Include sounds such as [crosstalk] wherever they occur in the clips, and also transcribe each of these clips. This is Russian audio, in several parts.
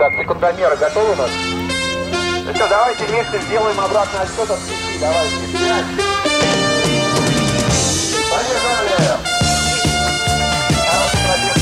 Так, секундомеры готовы у нас? Ну что, давайте вместе сделаем обратный отсчет от 5. Давайте. 5. Побежали! Хороший пробег,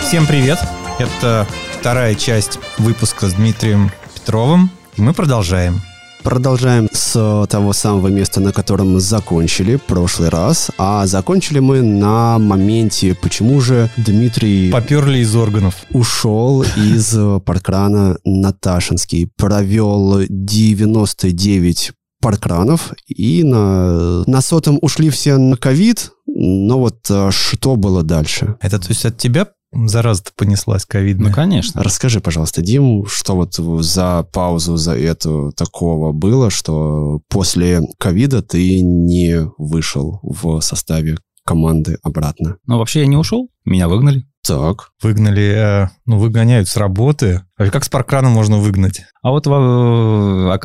Всем привет! Это вторая часть выпуска с Дмитрием Петровым, и мы продолжаем. Продолжаем с того самого места, на котором мы закончили прошлый раз. А закончили мы на моменте, почему же Дмитрий Поперли из органов. ушел из паркрана Наташинский, провел 99 паркранов, и на, на сотом ушли все на ковид, но вот а, что было дальше? Это то есть от тебя зараза-то понеслась ковидная? Ну, конечно. Расскажи, пожалуйста, Дим, что вот за паузу, за эту такого было, что после ковида ты не вышел в составе команды обратно? Ну, вообще я не ушел, меня выгнали. Так. Выгнали, э, ну, выгоняют с работы. А как с паркрана можно выгнать? А вот... во- а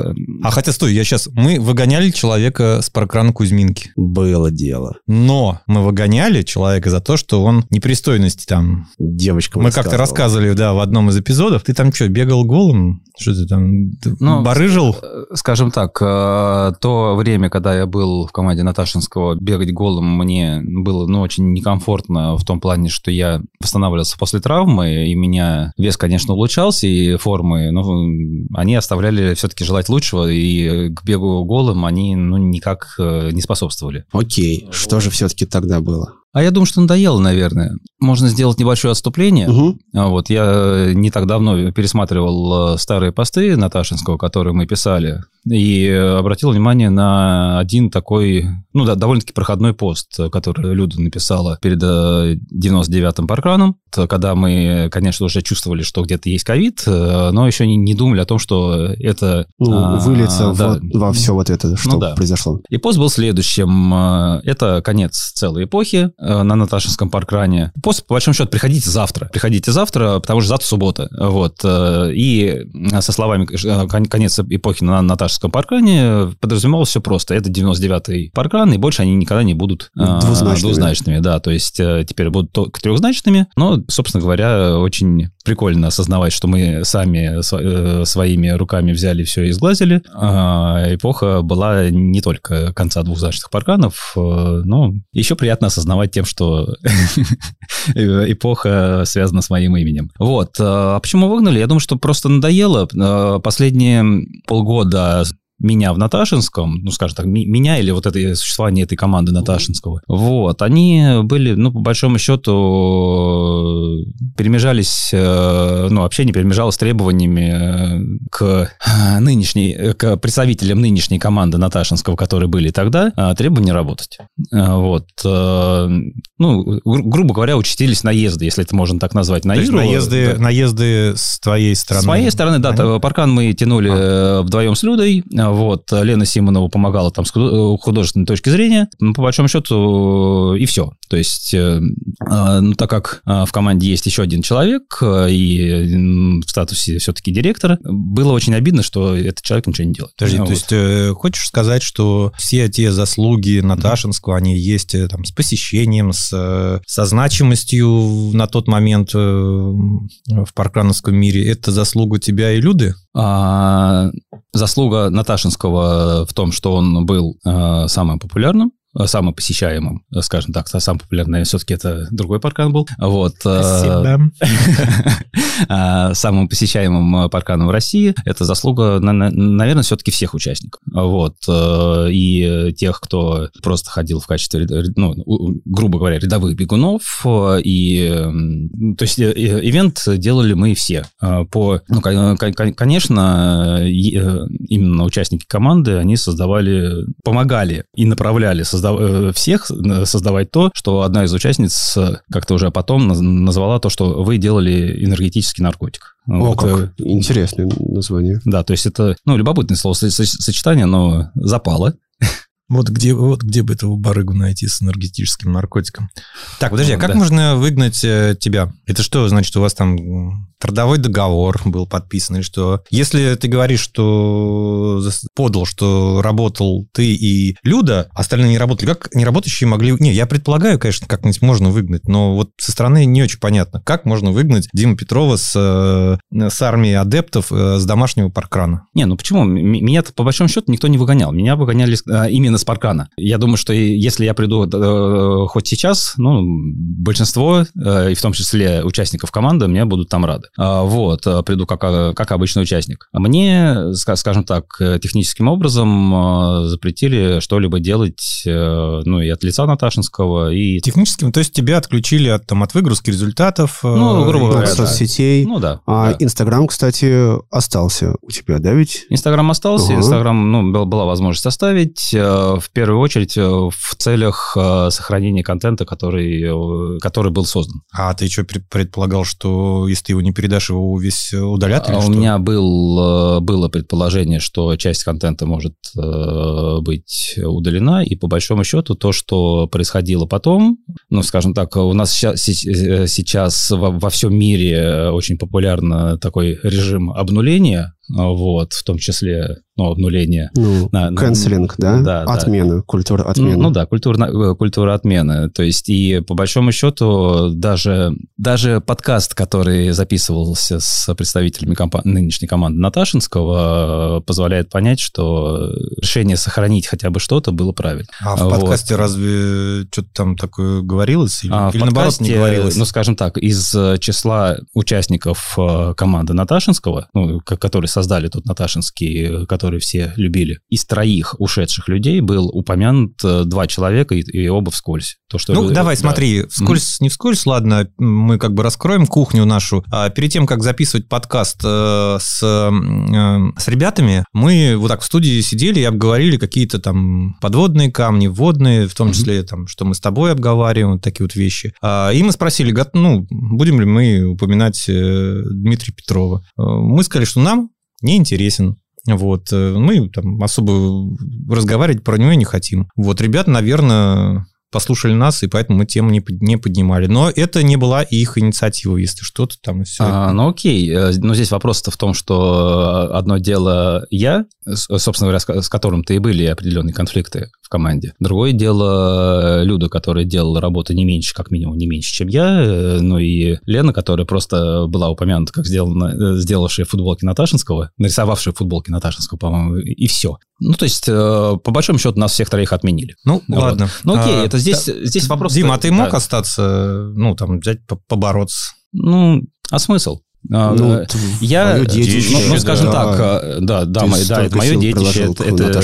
А хотя, стой, я сейчас... Мы выгоняли человека с паркрана Кузьминки. Было дело. Но мы выгоняли человека за то, что он непристойности там... Девочка Мы как-то рассказывали, да, в одном из эпизодов. Ты там что, бегал голым? Что ты там, ты Ну, барыжил? э, Скажем так, э, то время, когда я был в команде Наташинского, бегать голым мне было ну, очень некомфортно в том плане, что я восстанавливался после травмы, и меня вес, конечно, улучшался, и формы, но они оставляли все-таки желать лучшего, и к бегу голым они ну, никак э, не способствовали. Окей, что же все-таки тогда было? А я думаю, что надоело, наверное. Можно сделать небольшое отступление. А Вот, я не так давно пересматривал э, старые посты Наташинского, которые мы писали, и обратил внимание на один такой, ну да, довольно-таки проходной пост, который Люда написала перед э, 99-м паркраном, когда мы, конечно, уже чувствовали, что где-то есть ковид, э, но еще не, не думали о том, что это... Ну, а, выльется да. во, во все вот это, что да. произошло. И пост был следующим. Э, Это конец целой эпохи э, на Наташинском паркране. Пост, по большому счету, приходите завтра. Приходите завтра, потому что завтра суббота. Вот. Э, И со словами э, кон- конец эпохи на Наташинском паркране подразумевалось все просто. Это 99-й паркран, и больше они никогда не будут э, Двузначными. двузначными. Да, то есть э, теперь будут только трехзначными. Но, собственно говоря, очень прикольно осознавать, что мы сами сво- э, своими руками взяли все и сглазили. А, Эпоха была не только конца двухзначных парканов, э, но еще приятно осознавать тем, что [laughs] эпоха связана с моим именем. Вот. А почему выгнали? Я думаю, что просто надоело. Э, Последние полгода меня в Наташинском, ну, скажем так, меня или вот это существование этой команды Наташинского, вот, они были, ну, по большому счету, перемежались, э, ну, общение перемежалось требованиями э, к э, нынешней, э, к представителям нынешней команды Наташинского, которые были тогда, э, требования работать. Э, Вот. э, Ну, гру- грубо говоря, участились наезды, если это можно так назвать. То есть Наиру, наезды, да. наезды с твоей стороны? С моей стороны, да, Они- паркан мы тянули э, вдвоем с Людой. Вот, Лена Симонова помогала там с э, художественной точки зрения. Ну, по большому счету, и все. То есть, э, а, ну, так как а, в команде есть еще один человек, э, и в статусе все-таки директора, было очень обидно, что этот человек ничего не делает. Подожди, Вот. то есть э, хочешь сказать, что все те заслуги Наташинского, они есть э, там с посещением, с, э, со значимостью на тот момент э, в паркрановском мире, это заслуга тебя и Люды? А, заслуга Наташинского в том, что он был э, самым популярным, э, самым посещаемым, э, скажем так, самый популярный, все-таки это другой паркан был. Вот. э, [laughs] а, самым посещаемым парканом в России. Это заслуга, на- на- наверное, все-таки всех участников. Вот. И тех, кто просто ходил в качестве, ну, грубо говоря, рядовых бегунов. И, то есть, ивент делали мы все. Э, По, ну, кон- кон- конечно, именно участники команды, они создавали, помогали и направляли создав- э, всех э, создавать то, что одна из участниц э, как-то уже потом наз- назвала то, что вы делали энергетический наркотик. О, Вот, как интересное название. Да, то есть это, ну, любопытное словосочетание, но запало. Вот где, вот где бы этого барыгу найти с энергетическим наркотиком. Так, подожди, а как Да. можно выгнать э, тебя? Это что значит, у вас там трудовой договор был подписан, или что? Если ты говоришь, что подал, что работал ты и Люда, остальные не работали, как неработающие могли... Не, я предполагаю, конечно, как-нибудь можно выгнать, но вот со стороны не очень понятно, как можно выгнать Диму Петрова с, э, с армией адептов э, с домашнего паркрана. Не, ну почему? Меня-то по большому счету никто не выгонял. Меня выгоняли э, именно с паркана. Я думаю, что если я приду э, хоть сейчас, ну, большинство, э, и в том числе участников команды, мне будут там рады. А, Вот, э, приду как, как обычный участник. А мне, ска- скажем так, техническим образом э, запретили что-либо делать, э, ну, и от лица Наташинского, и... Техническим, то есть тебя отключили от, там, от выгрузки результатов. Ну, грубо говоря, да. соцсетей. Ну да. А да. Инстаграм, кстати, остался у тебя, да, ведь? Инстаграм остался. Инстаграм, ну, был- была возможность оставить, в первую очередь э, в целях э, сохранения контента, который, э, который был создан. А ты что, предполагал, что если ты его не передашь, его весь удалят или А что? У меня был, было предположение, что часть контента может быть удалена, и по большому счету то, что происходило потом, ну, скажем так, у нас сейчас, сейчас во, во всем мире очень популярно такой режим обнуления, вот, в том числе, ну, обнуление Ну, На- на- канцелинг, да? да, да. Отмена, культура Ну, отмены. Ну, да, культурно, э, культура отмены. То есть, и по большому счету, даже, даже подкаст, который записывался с представителями компа- нынешней команды Наташинского, э, позволяет понять, что решение сохранить хотя бы что-то было правильно. А в Вот. подкасте разве что-то там такое говорилось? Или, А в или наоборот не подкасте, говорилось? Ну, скажем так, из э, числа участников команды Наташинского, ну, ко- которые создали тот Наташинский, который все любили, из троих ушедших людей был упомянут э, два человека, и, и оба вскользь. То, что Ну, э, давай, да. смотри, вскользь, не вскользь, ладно, мы как бы раскроем кухню нашу. А перед тем, как записывать подкаст э, с, э, с ребятами, мы вот так в студии сидели и обговорили какие-то там подводные камни, водные, в том Мгм. числе там, что мы с тобой обговариваем, вот такие вот вещи. А, И мы спросили, ну, будем ли мы упоминать э, Дмитрия Петрова. Э, Мы сказали, что нам не интересен. Вот, э, мы там особо разговаривать про него не хотим. Вот, ребята, наверное, послушали нас, и поэтому мы тему не, не поднимали. Но это не была их инициатива, если что-то там и все. А, ну окей, Э, но здесь вопрос-то в том, что одно дело я, собственно говоря, с ко- с которым то и были определенные конфликты в команде. Другое дело э, Люда, которая делала работу не меньше, как минимум не меньше, чем я, э, ну и Лена, которая просто была упомянута как сделана, э, сделавшая футболки Наташинского, нарисовавшая футболки Наташинского, по-моему, и все. Ну, то есть, по большому счету, нас всех троих отменили. Ну, Вот. ладно. Ну окей, А, это здесь, да, здесь вопрос... Дима, а ты мог да. остаться, ну, там, взять, по- побороться? Ну, а смысл? А, Ну, э, Я, твоё детище, ну, ну, скажем да. так, э, да, да, мой- да, это мое детище, это, это-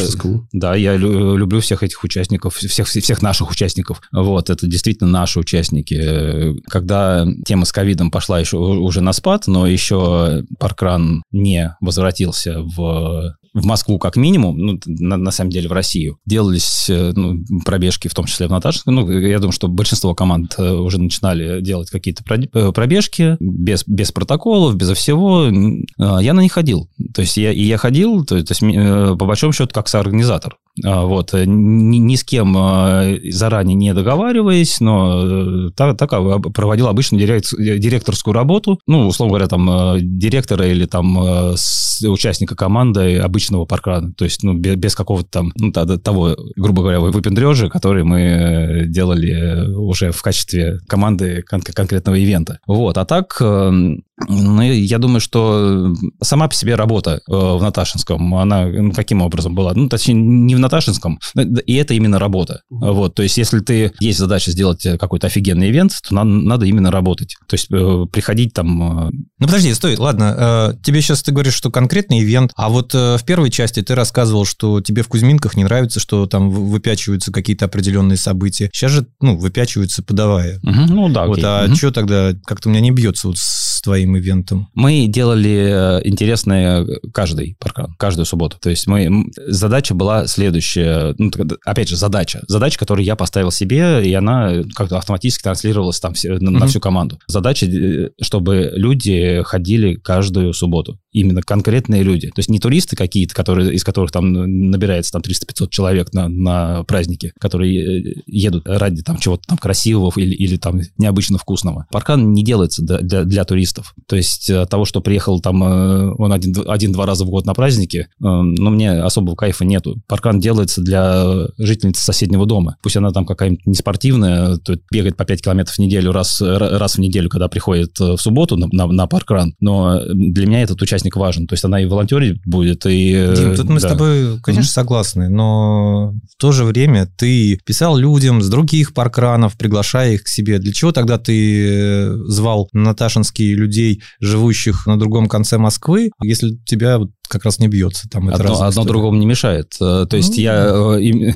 да, я лю- люблю всех этих участников, всех, всех наших участников, вот, это действительно наши участники. Когда тема с ковидом пошла еще уже на спад, но еще Паркран не возвратился в в Москву как минимум, ну, на, на самом деле в Россию, делались э, ну, пробежки, в том числе в Наташинском. Ну, я думаю, что большинство команд э, уже начинали делать какие-то э, пробежки без, без протоколов, безо всего. А, Я на них ходил. То есть я, и я ходил, то, то есть э, по большому счету как соорганизатор. А, Вот, э, ни, ни с кем э, заранее не договариваясь, но э, так, так проводил обычно директ- директорскую работу, ну, условно говоря, там, э, директора или там э, участника команды обычного паркрана, то есть, ну, бе- без, какого-то там, ну, того, грубо говоря, выпендрежа, который мы э, делали э, уже в качестве команды кон- конкретного ивента. Вот, а так, э, ну, я думаю, что сама по себе работа э, в Наташинском, она ну, каким образом была? Ну, точнее, не в Наташинском, э, и это именно работа. Вот, то есть, если ты есть задача сделать какой-то офигенный ивент, то нам надо именно работать. То есть, э, приходить там... э, Ну, подожди, стой, ладно. э, Тебе сейчас ты говоришь, что конкретный ивент, а вот э, в первой части ты рассказывал, что тебе в Кузьминках не нравится, что там выпячиваются какие-то определенные события. Сейчас же, ну, выпячиваются подавая. мгм, ну, да, вот, окей. а Мгм. что тогда как-то у меня не бьется вот с твоим ивентом? Мы делали э, интересное каждый паркран, каждую субботу. То есть мы, задача была следующая. Ну, опять же, задача. Задача, которую я поставил себе, и она как-то автоматически транслировалась там все- на, на всю команду. Задача, э, чтобы люди ходили каждую субботу. Именно конкретные люди. То есть не туристы какие-то, которые, из которых там набирается там 300-500 человек на, на праздники, которые э, едут ради там чего-то там красивого или, или там необычно вкусного. Паркан не делается для, для, для туристов. То есть того, что приехал там э, он один-два один, раза в год на праздники, ну, мне особого кайфа нету. Паркан делается для жительницы соседнего дома. Пусть она там какая-нибудь не спортивная, то бегает по 5 километров в неделю раз, раз в неделю, когда приходит в субботу на, на, на паркран, но для меня этот участник важен. То есть она и волонтерить будет, и... Дим, тут мы да. с тобой, конечно, mm-hmm. согласны, но в то же время ты писал людям с других паркранов, приглашая их к себе. Для чего тогда ты э, звал наташинские людей, живущих на другом конце Москвы, если тебя как раз не бьется. Там одно, одно другому не мешает. Э, то есть ну, я... [laughs]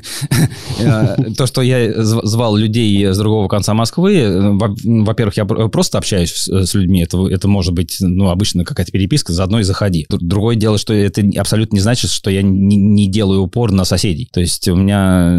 Э, то, что я звал людей с другого конца Москвы, во-первых, я просто общаюсь с людьми, это, это может быть, ну, обычно какая-то переписка, заодно и заходи. Другое дело, что это абсолютно не значит, что я не, не делаю упор на соседей. То есть у меня,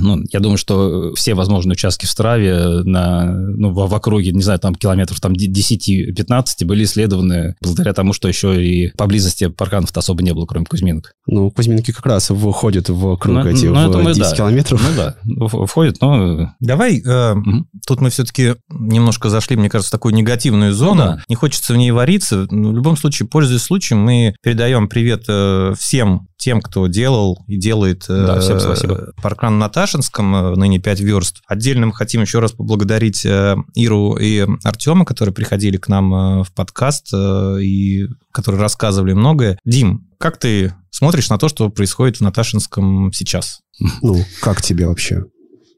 ну, я думаю, что все возможные участки в Страве на, ну, в, в округе, не знаю, там километров там 10-15 были исследованы благодаря тому, что еще и поблизости парканов-то особо не было, кроме Кузьминок. Ну, Кузьминки как раз входят в круг ну, эти ну, в мы, 10 да. километров. Ну да, входят, но... Давай, э, угу. тут мы все-таки немножко зашли, мне кажется, в такую негативную зону. Ну, да. Не хочется в ней вариться. Но в любом случае, пользуясь случаем, мы передаем привет э, всем тем, кто делал и делает да, всем спасибо. паркран на Ташинском, э, ныне 5 верст. Отдельно мы хотим еще раз поблагодарить э, Иру и Артема, которые приходили к нам э, в подкаст и которые рассказывали многое. Дим, как ты смотришь на то, что происходит в Наташинском сейчас? Ну, как тебе вообще?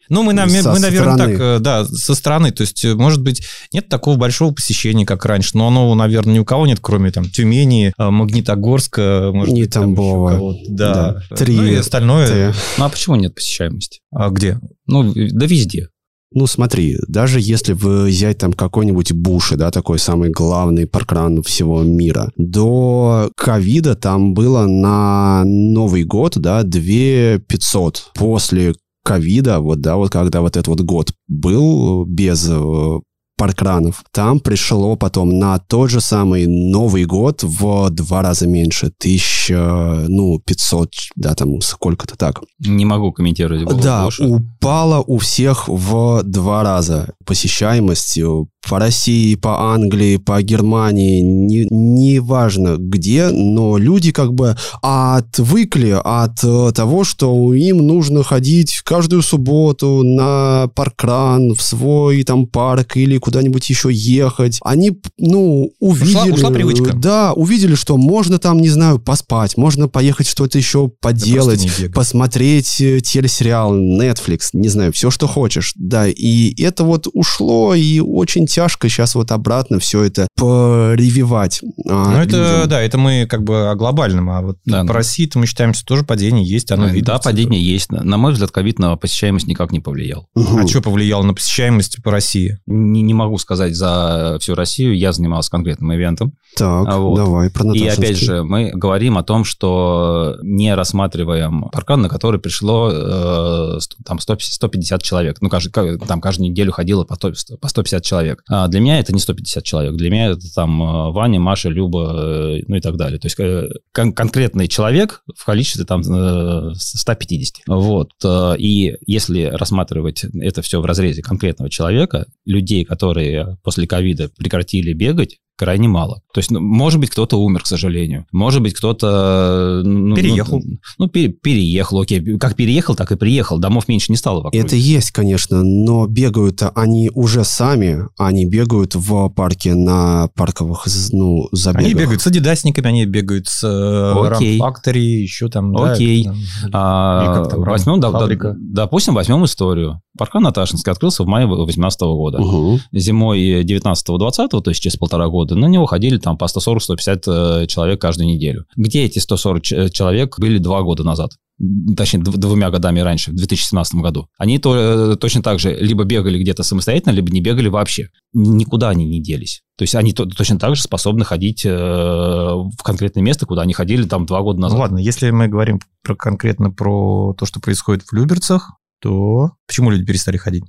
Ну, мы, мы наверное, стороны. так, э, да, со стороны. То есть, э, может быть, нет такого большого посещения, как раньше, но оно, наверное, ни у кого нет, кроме там Тюмени, э, Магнитогорска, может не быть, Тамбова. да. да. Три. Ну, и остальное. Т. Ну, а почему нет посещаемости? А где? Ну, да везде. Ну, смотри, даже если взять там какой-нибудь Буши, да, такой самый главный паркран всего мира, до ковида там было на Новый год, да, 2 500. После ковида, вот, да, вот когда вот этот вот год был без э, паркранов. Там пришло потом на тот же самый Новый год в два раза меньше. Тысяча, ну, пятьсот, да, там сколько-то так. Не могу комментировать. Да, больше. упала у всех в два раза посещаемость по России, по Англии, по Германии, не, не важно где, но люди как бы отвыкли от э, того, что им нужно ходить каждую субботу на паркран, в свой там парк или куда-нибудь еще ехать. Они, ну, увидели... Ушла, ушла привычка. Да, увидели, что можно там, не знаю, поспать, можно поехать что-то еще поделать, да посмотреть э, телесериал, Netflix, не знаю, все, что хочешь. Да, и это вот ушло, и очень тяжко сейчас вот обратно все это прививать. А, ну, это, людям. да, это мы как бы о глобальном, а вот да, по да. России мы считаем, что тоже падение есть, оно да, видно. Да, падение есть. На мой взгляд, ковид на посещаемость никак не повлиял. Угу. А что повлияло на посещаемость по России? Не, не могу сказать за всю Россию, я занимался конкретным ивентом. Так, вот. давай про И опять же, мы говорим о том, что не рассматриваем паркан, на который пришло э, там 100, 150 человек. Ну, каждый, там каждую неделю ходило по 100, по 150 человек. А для меня это не 150 человек. Для меня это там э, Ваня, Маша, Люба, э, ну и так далее. То есть э, кон- конкретный человек в количестве там 150. Вот. И если рассматривать это все в разрезе конкретного человека, людей, которые после ковида прекратили бегать, крайне мало. То есть, ну, может быть, кто-то умер, к сожалению. Может быть, кто-то... Ну, переехал. Ну, ну пере, переехал, окей. Как переехал, так и приехал. Домов меньше не стало вокруг. Это есть, конечно, но бегают они уже сами, они бегают в парке на парковых ну, забегах. Они бегают с адидасниками, они бегают с Run Factory, еще там... Окей. Да, а, там, возьмем, да, да, допустим, возьмем историю. Паркан Наташинский открылся в мае 2018 года. Угу. Зимой 19-20, то есть через полтора года, на него ходили там по 140-150 э, человек каждую неделю. Где эти 140 человек были два года назад? точнее, двумя годами раньше, в 2017 году, они то, э, точно так же либо бегали где-то самостоятельно, либо не бегали вообще. Никуда они не делись. То есть они то, точно так же способны ходить э, в конкретное место, куда они ходили там два года назад. Ну ладно, если мы говорим про, конкретно про то, что происходит в Люберцах, то почему люди перестали ходить?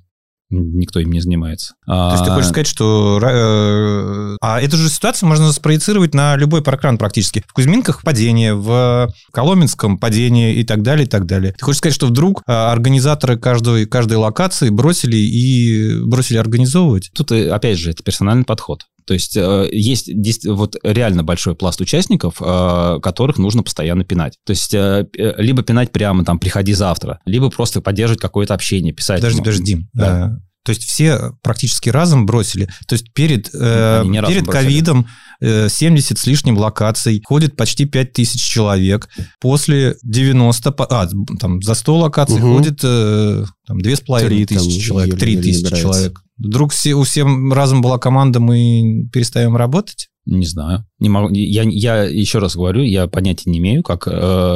Никто им не занимается. То есть ты хочешь сказать, что... э, А эту же ситуацию можно спроецировать на любой паркран практически. В Кузьминках падение, в Коломенском падение и так далее, и так далее. Ты хочешь сказать, что вдруг а, организаторы каждой, каждой локации бросили и бросили организовывать? Тут, э, опять же, это персональный подход. То есть э, есть вот реально большой пласт участников, э, которых нужно постоянно пинать. То есть э, либо пинать прямо там «приходи завтра», либо просто поддерживать какое-то общение, писать. Подожди, Ну, подожди. Да. То есть все практически разом бросили. То есть перед, э, разом перед ковидом э, 70 с лишним локаций, ходит почти 5000 человек. После 90, по- а, там за 100 локаций Мгм. ходит э, там, 2500 Три там тысячи человек, еле-еле 3000 набирается. человек. Вдруг все, у всех разом была команда, мы перестаем работать? Не знаю. Не могу, я, я еще раз говорю, я понятия не имею, как э,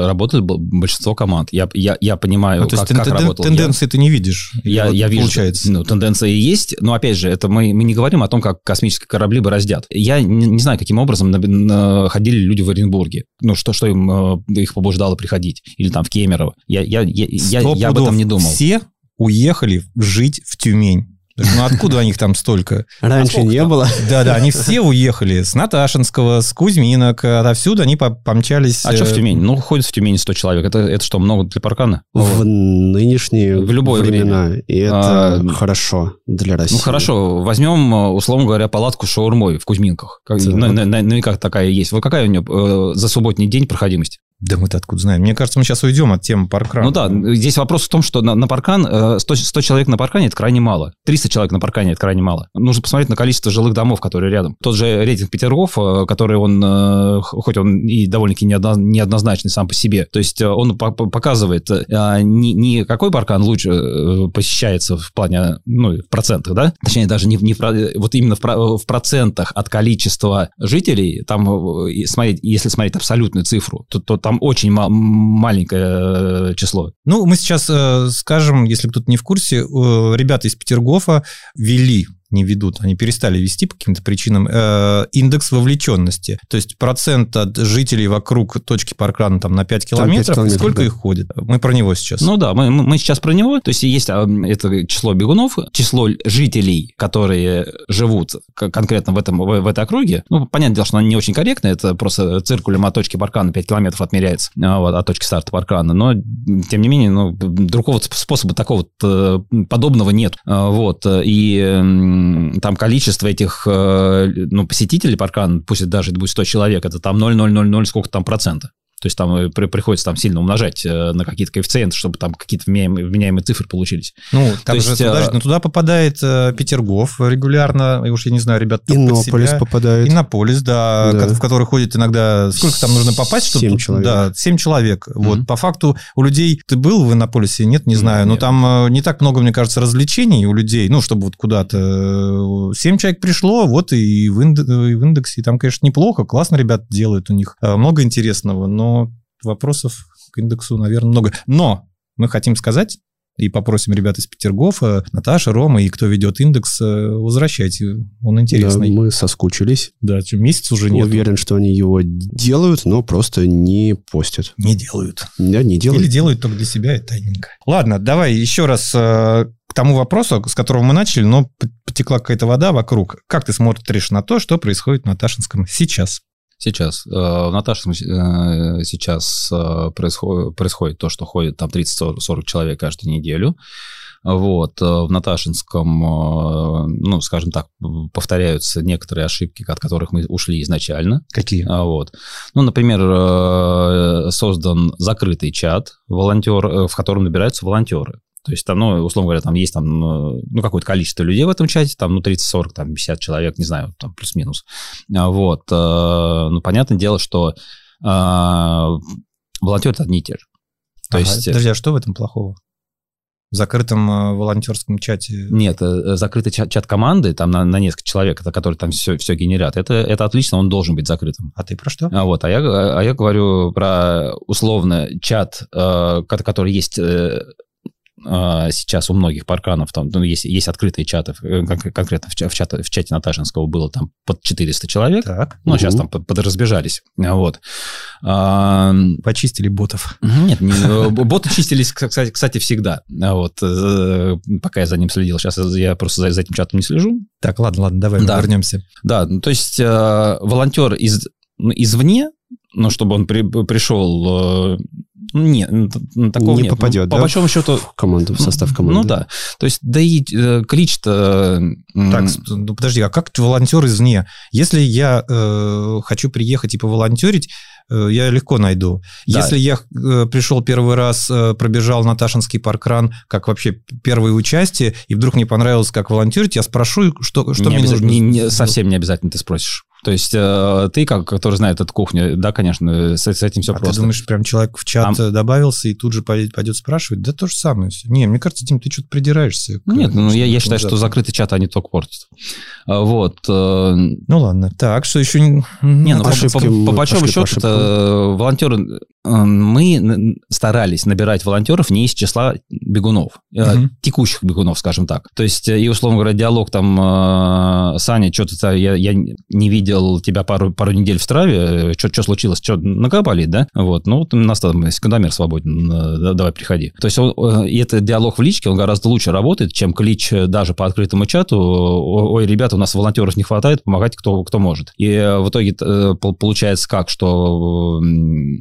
работает большинство команд. Я, я, я понимаю, Ну, то есть как, как тен- тен- работал я. тенденции ты не видишь? Я, вот я вижу, Получается. ну, тенденции есть, но опять же, это мы, мы не говорим о том, как космические корабли бороздят. Я не, не знаю, каким образом на- на- ходили люди в Оренбурге. Ну, что, что им э, их побуждало приходить. Или там в Кемерово. Я, я, я, я, я об этом не думал. Все уехали жить в Тюмень. Ну откуда у них там столько? Раньше не там? было. Да-да, они все уехали с Наташинского, с Кузьминок, отовсюду они по- помчались. А что в э, Тюмени? Ну, ходит в Тюмени 100 человек. Это, это что, много для паркана? В нынешние В любое времена. И это А, хорошо для России. Ну хорошо, возьмем, э, условно говоря, палатку с шаурмой в Кузьминках. Как, Так. на- на- на- наверняка такая есть. Вот какая у нее э, за субботний день проходимость? Да мы-то откуда знаем? Мне кажется, мы сейчас уйдем от темы паркрана. Ну да, здесь вопрос в том, что на, на паркан, э, 100, 100 человек на паркане – это крайне мало. 300 человек на паркане – это крайне мало. Нужно посмотреть на количество жилых домов, которые рядом. Тот же рейтинг Петергоф, э, который он, э, хоть он и довольно-таки неодно- неоднозначный сам по себе, то есть он по- по- показывает, э, не, какой паркан лучше посещается в плане, ну, в процентах, да? Точнее, даже не, не в вот именно в, в процентах от количества жителей, там, смотреть, если смотреть абсолютную цифру, то, то там очень ма- маленькое э, число. Ну, мы сейчас э, скажем, если кто-то не в курсе, э, ребята из Петергофа вели не ведут, они перестали вести по каким-то причинам, э, индекс вовлеченности. То есть процент от жителей вокруг точки паркрана там на 5 пять километров, и километров, сколько да. их ходит. Мы про него сейчас. Ну да, мы, мы сейчас про него. То есть есть а, это число бегунов, число жителей, которые живут конкретно в, этом, в, в этой округе. Ну, понятное дело, что оно не очень корректно. Это просто циркулем от точки паркана 5 километров отмеряется, а, вот, от точки старта паркана. Но, тем не менее, ну, другого сп- способа такого э, подобного нет. А, Вот. И м, там количество этих э, ну, посетителей паркана, пусть даже это будет 100 человек, это там 0,000 сколько там процента. То есть там э, при- приходится там сильно умножать э, на какие-то коэффициенты, чтобы там какие-то вменяемые, вменяемые цифры получились. Ну, там То же, есть, подожди, э, ну, туда попадает э, Петергоф регулярно, и уж я не знаю, ребят, Иннополис себя. попадает. Иннополис, да, Да. в который ходит иногда... Сколько там нужно попасть, чтобы... Семь человек. Да, семь человек. Вот, Мгм. по факту у людей... Ты был в Иннополисе? Нет, не знаю. Но Нет. там э, не так много, мне кажется, развлечений у людей, ну, чтобы вот куда-то... Семь человек пришло, вот и в, инд- и в индексе. Там, конечно, неплохо, классно ребят делают у них. э, Много интересного, но вопросов к индексу, наверное, много. Но мы хотим сказать, и попросим ребят из Петергофа, Наташа, Рома и кто ведет индекс, э, возвращайте, он Да, интересный. мы соскучились. Да, месяц уже нет. Уверен, что они его делают, но просто не постят. Не делают. Да, не Или делают. делают только для себя, и тайненько. Ладно, давай еще раз э, к тому вопросу, с которого мы начали, но потекла какая-то вода вокруг. Как ты смотришь на то, что происходит на Ташинском сейчас? Сейчас. э, В Наташском э, сейчас э, происходит, происходит то, что ходит там 30-40 человек каждую неделю. Вот. В Наташинском, ну, скажем так, повторяются некоторые ошибки, от которых мы ушли изначально. Какие? А, Вот. Ну, например, создан закрытый чат, волонтер, в котором набираются волонтеры. То есть там, ну, условно говоря, там есть там, э, ну, какое-то количество людей в этом чате, там, ну, 30-40, там, 50 человек, не знаю, там, плюс-минус. А, Вот. э, Ну, понятное дело, что а, волонтеры одни и те же. То Ага, есть... Подожди, а что в этом плохого? В закрытом э, волонтерском чате? Нет, э, закрытый чат, чат команды, там на, на несколько человек, это которые там все, все генерят, это, это отлично, он должен быть закрытым. А ты про что? А, вот, а, я, а я говорю про условно чат, э, ко- который есть, э, э, сейчас у многих парканов, там ну, есть, есть открытые чаты, э, конкретно в, чат, в, чате, в чате Наташинского было там под 400 человек, Так. ну, Мгм. сейчас там под- подразбежались, вот. А, Почистили ботов. нет, не- э, боты чистились, кстати, кстати, всегда, А вот, э, пока я за ним следил, сейчас я просто за, за этим чатом не слежу, Так, ладно, ладно, давай Да. вернемся. Да, ну, то есть волонтер из, ну, извне, ну, чтобы он при- пришел, нет, такого Не нет. попадет, Ну, По да? большому счету... В команду, в состав команды. Ну да, то есть, да и э, клич-то... Так, ну, подожди, а как волонтер извне? Если я э, хочу приехать и поволонтерить, э, я легко найду. Да. Если я э, пришел первый раз, э, пробежал Наташинский паркран, как вообще первое участие, и вдруг мне понравилось, как волонтерить, я спрошу, что, что не мне нужно. не- не- совсем не обязательно ты спросишь. То есть э, ты, как, который знает эту кухню, да, конечно, с, с этим все а просто. ты думаешь, прям человек в чат э, добавился и тут же пойдет, пойдет спрашивать? Да то же самое. Не, мне кажется, Дим, ты что-то придираешься. к- Нет, ну я, я считаю, что закрытый чат они только портят. А, Вот. э, Ну ладно. Так, что еще... Не, ну, по- по, по большому счету, волонтеры, мы старались набирать волонтеров не из числа бегунов, Мгм. текущих бегунов, скажем так. То есть, э, и, условно говоря, диалог там, э, Саня, что-то я, я не видел тебя пару, пару недель в Страве, что, случилось, что, нога болит, да? Вот, ну, вот у нас там секундомер свободен, да- давай приходи. То есть, он, и этот диалог в личке, он гораздо лучше работает, чем клич даже по открытому чату, «О- ой, ребята, у нас волонтеров не хватает, помогайте кто, кто может. И в итоге пол- получается как, что м,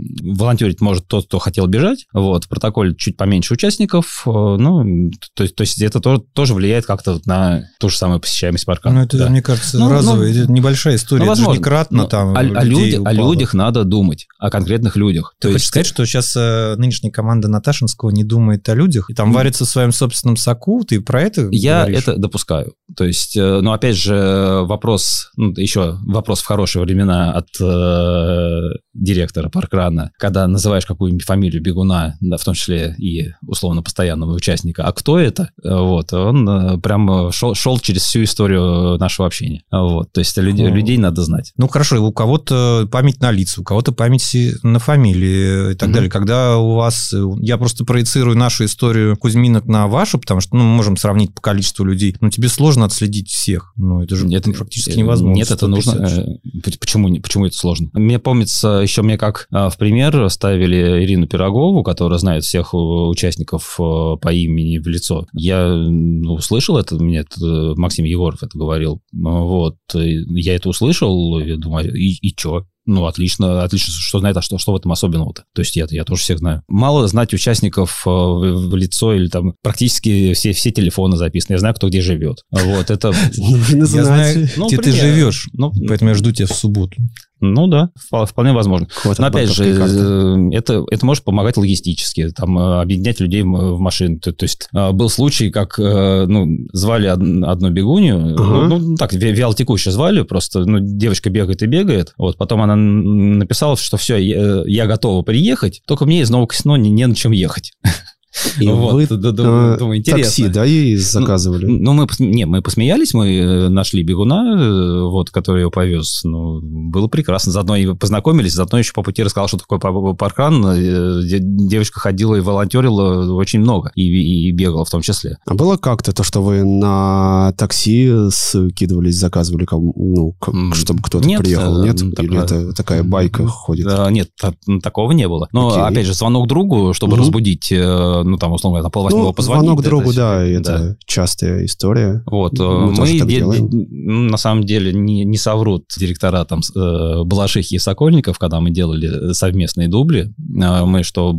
волонтерить может тот, кто хотел бежать, вот, в протоколе чуть поменьше участников, э, ну, то, есть- то есть это тоже, тоже влияет как-то на ту же самую посещаемость парка. Ну, это, Да. мне кажется, Ну, разовая, ну, небольшая история. Ну, это же возможно. не кратно Ну, там о, о, людей люди- о упало. людях надо думать, о конкретных людях. Ты хочешь сказать, что сейчас э, нынешняя команда Наташинского не думает о людях и там Ну, варится в своем собственном соку? Ты про это Я говоришь? это допускаю. То есть, э, ну, опять же, вопрос, ну, еще вопрос в хорошие времена от э, директора паркрана, когда называешь какую-нибудь фамилию бегуна, да, в том числе и условно постоянного участника, а кто это? Э, Вот, он э, прям шел, шел через всю историю нашего общения. Вот, то есть людей, О. людей надо знать. Ну, хорошо, у кого-то память на лица, у кого-то память на фамилии и так Мгм. далее. Когда у вас... э, Я просто проецирую нашу историю Кузьминок на вашу, потому что ну, мы можем сравнить по количеству людей. Но тебе сложно отследить всех. Ну, это же Нет, практически невозможно. Нет, это нужно. 150. э, Почему, почему это сложно? Мне помнится, еще мне как э, в пример ставили Ирину Пирогову, которая знает всех э, участников э, по имени в лицо. Я услышал это, мне это, э, Максим Егоров это говорил. Ну, Вот. Я это услышал, я думаю, и, и чё? Ну, отлично, отлично, что знает, а что, что в этом особенного-то? То есть я, я тоже всех знаю. Мало знать участников в, в лицо или там практически все, все телефоны записаны. Я знаю, кто где живет. Вот, это [laughs] Я знаю, Ну, где ты живешь, Ну, поэтому я жду тебя в субботу. Ну да, впол- вполне возможно. Вот Но опять же, э, это, это может помогать логистически, там, э, объединять людей в машины. То, то есть э, был случай, как ну, звали од- одну бегунью, Ага. ну, ну, так, вя- вялотекуще звали, просто ну, девочка бегает и бегает. Вот, потом она написала, что все, я, я готова приехать, только мне из Нового Косино не, не на чем ехать. [laughs] И Вот, вы д- д- думаю, э, думаю, интересно. такси, да, ей заказывали? Ну, мы, пос- не, мы посмеялись, мы э, нашли бегуна, э, вот, который его повез. Ну, было прекрасно. Заодно и познакомились, заодно еще по пути рассказал, что такое па- паркран. Де- Девочка ходила и волонтерила очень много, и, и бегала в том числе. А было как-то то, что вы на такси скидывались, заказывали, кому- ну, к- чтобы кто-то нет, приехал, нет? м, Или это такая байка ходит? Да, нет, та- такого не было. Но, Окей. опять же, звонок другу, чтобы Мгм. разбудить, ну, там, условно говоря, на полвосьмого Ну, позвонить. звонок это другу, всё- да, это частая история. Вот, э, Мы мы, де- делаем. де- ну, на самом деле не, не соврут директора там э, Балашихи и Сокольников, когда мы делали совместные дубли. Э, Мы что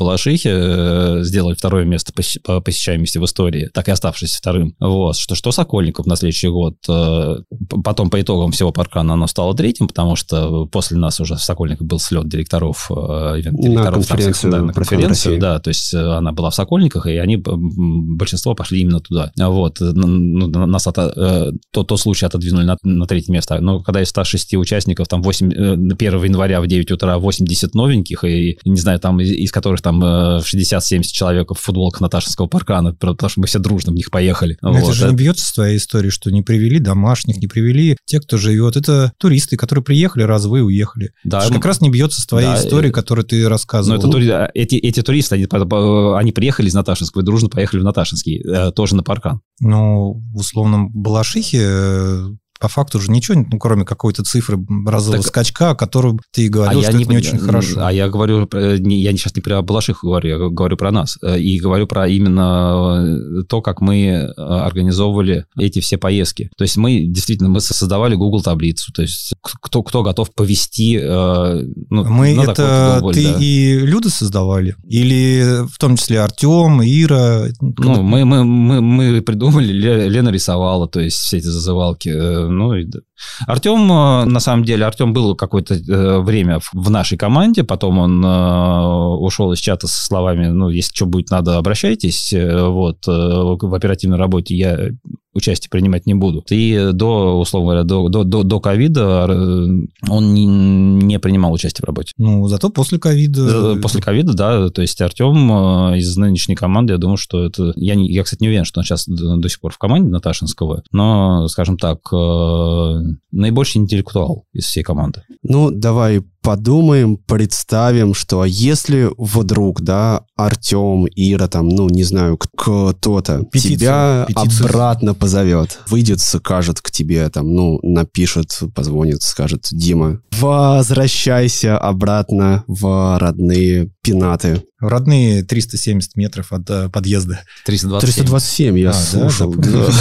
э, сделали второе место по посещаемости в истории, так и оставшись вторым. Вот, что, что Сокольников на следующий год. э, Потом по итогам всего паркана оно стало третьим, потому что после нас уже в Сокольниках был слет директоров, э, ивент-директоров конференцию Транссекс, да, на «Паркан конференцию, России». да, то есть э, она была в Сокольниках, и они, большинство пошли именно туда. А Вот, э, ну, на- нас ото- э, то, то случай отодвинули на, на третье место. Но когда из 106 участников, там 8, э, 1 января в 9 утра 80 новеньких, и, не знаю, там из, из которых там э, 60-70 человек в футболках Наташинского паркана, потому что мы все дружно в них поехали. Но это Вот, же это- не бьется с твоей историей, что не привели домашних, не привели тех, кто живет. Это туристы, которые приехали, разовые и уехали. да, Это же как раз не бьется с твоей да, историей, э, которую ты Но рассказывал. это тури- а, эти, эти туристы, они, они приехали уехали из Наташинского и дружно поехали в Наташинский, э, тоже на паркан. Ну, в условном Балашихе э, по факту же ничего, ну, кроме какой-то цифры разового Так- скачка, о которой ты и говорил, что это не очень хорошо. А я говорю, не- я сейчас не про Балашиху говорю, я говорю про нас. Э, И говорю про именно э, то, как мы э, организовывали эти все поездки. То есть мы действительно мы создавали Google таблицу. То есть кто, кто готов повести... э, ну, Мы на это Google, ты да. и Люда создавали? Или в том числе Артем, Ира? Ну, мы, мы, мы, мы придумали, Ле- Лена рисовала, то есть все эти зазывалки. Ну, и. Артем, э, на самом деле, Артем был какое-то э, время в- нашей команде, потом он э, ушел из чата со словами, ну, если что будет надо, обращайтесь. Вот, в оперативной работе я участие принимать не буду. И до, условно говоря, до, до, до, до ковида э, он не, не принимал участие в работе. Ну, зато после ковида... Э, После ковида, да, то есть Артем э, из нынешней команды, я думаю, что это... Я, не, я, кстати, не уверен, что он сейчас до, до сих пор в команде Наташинского, но, скажем так, наибольший интеллектуал из всей команды. Ну, давай подумаем, представим, что если вдруг, да, Артем, Ира, там, ну, не знаю, кто-то Петицию, тебя петицию. обратно позовет, выйдет, скажет к тебе, там, ну, напишет, позвонит, скажет, Дима, возвращайся обратно в родные пенаты. Родные 370 метров от э, подъезда. 327. 327, я А, слушал. да, да.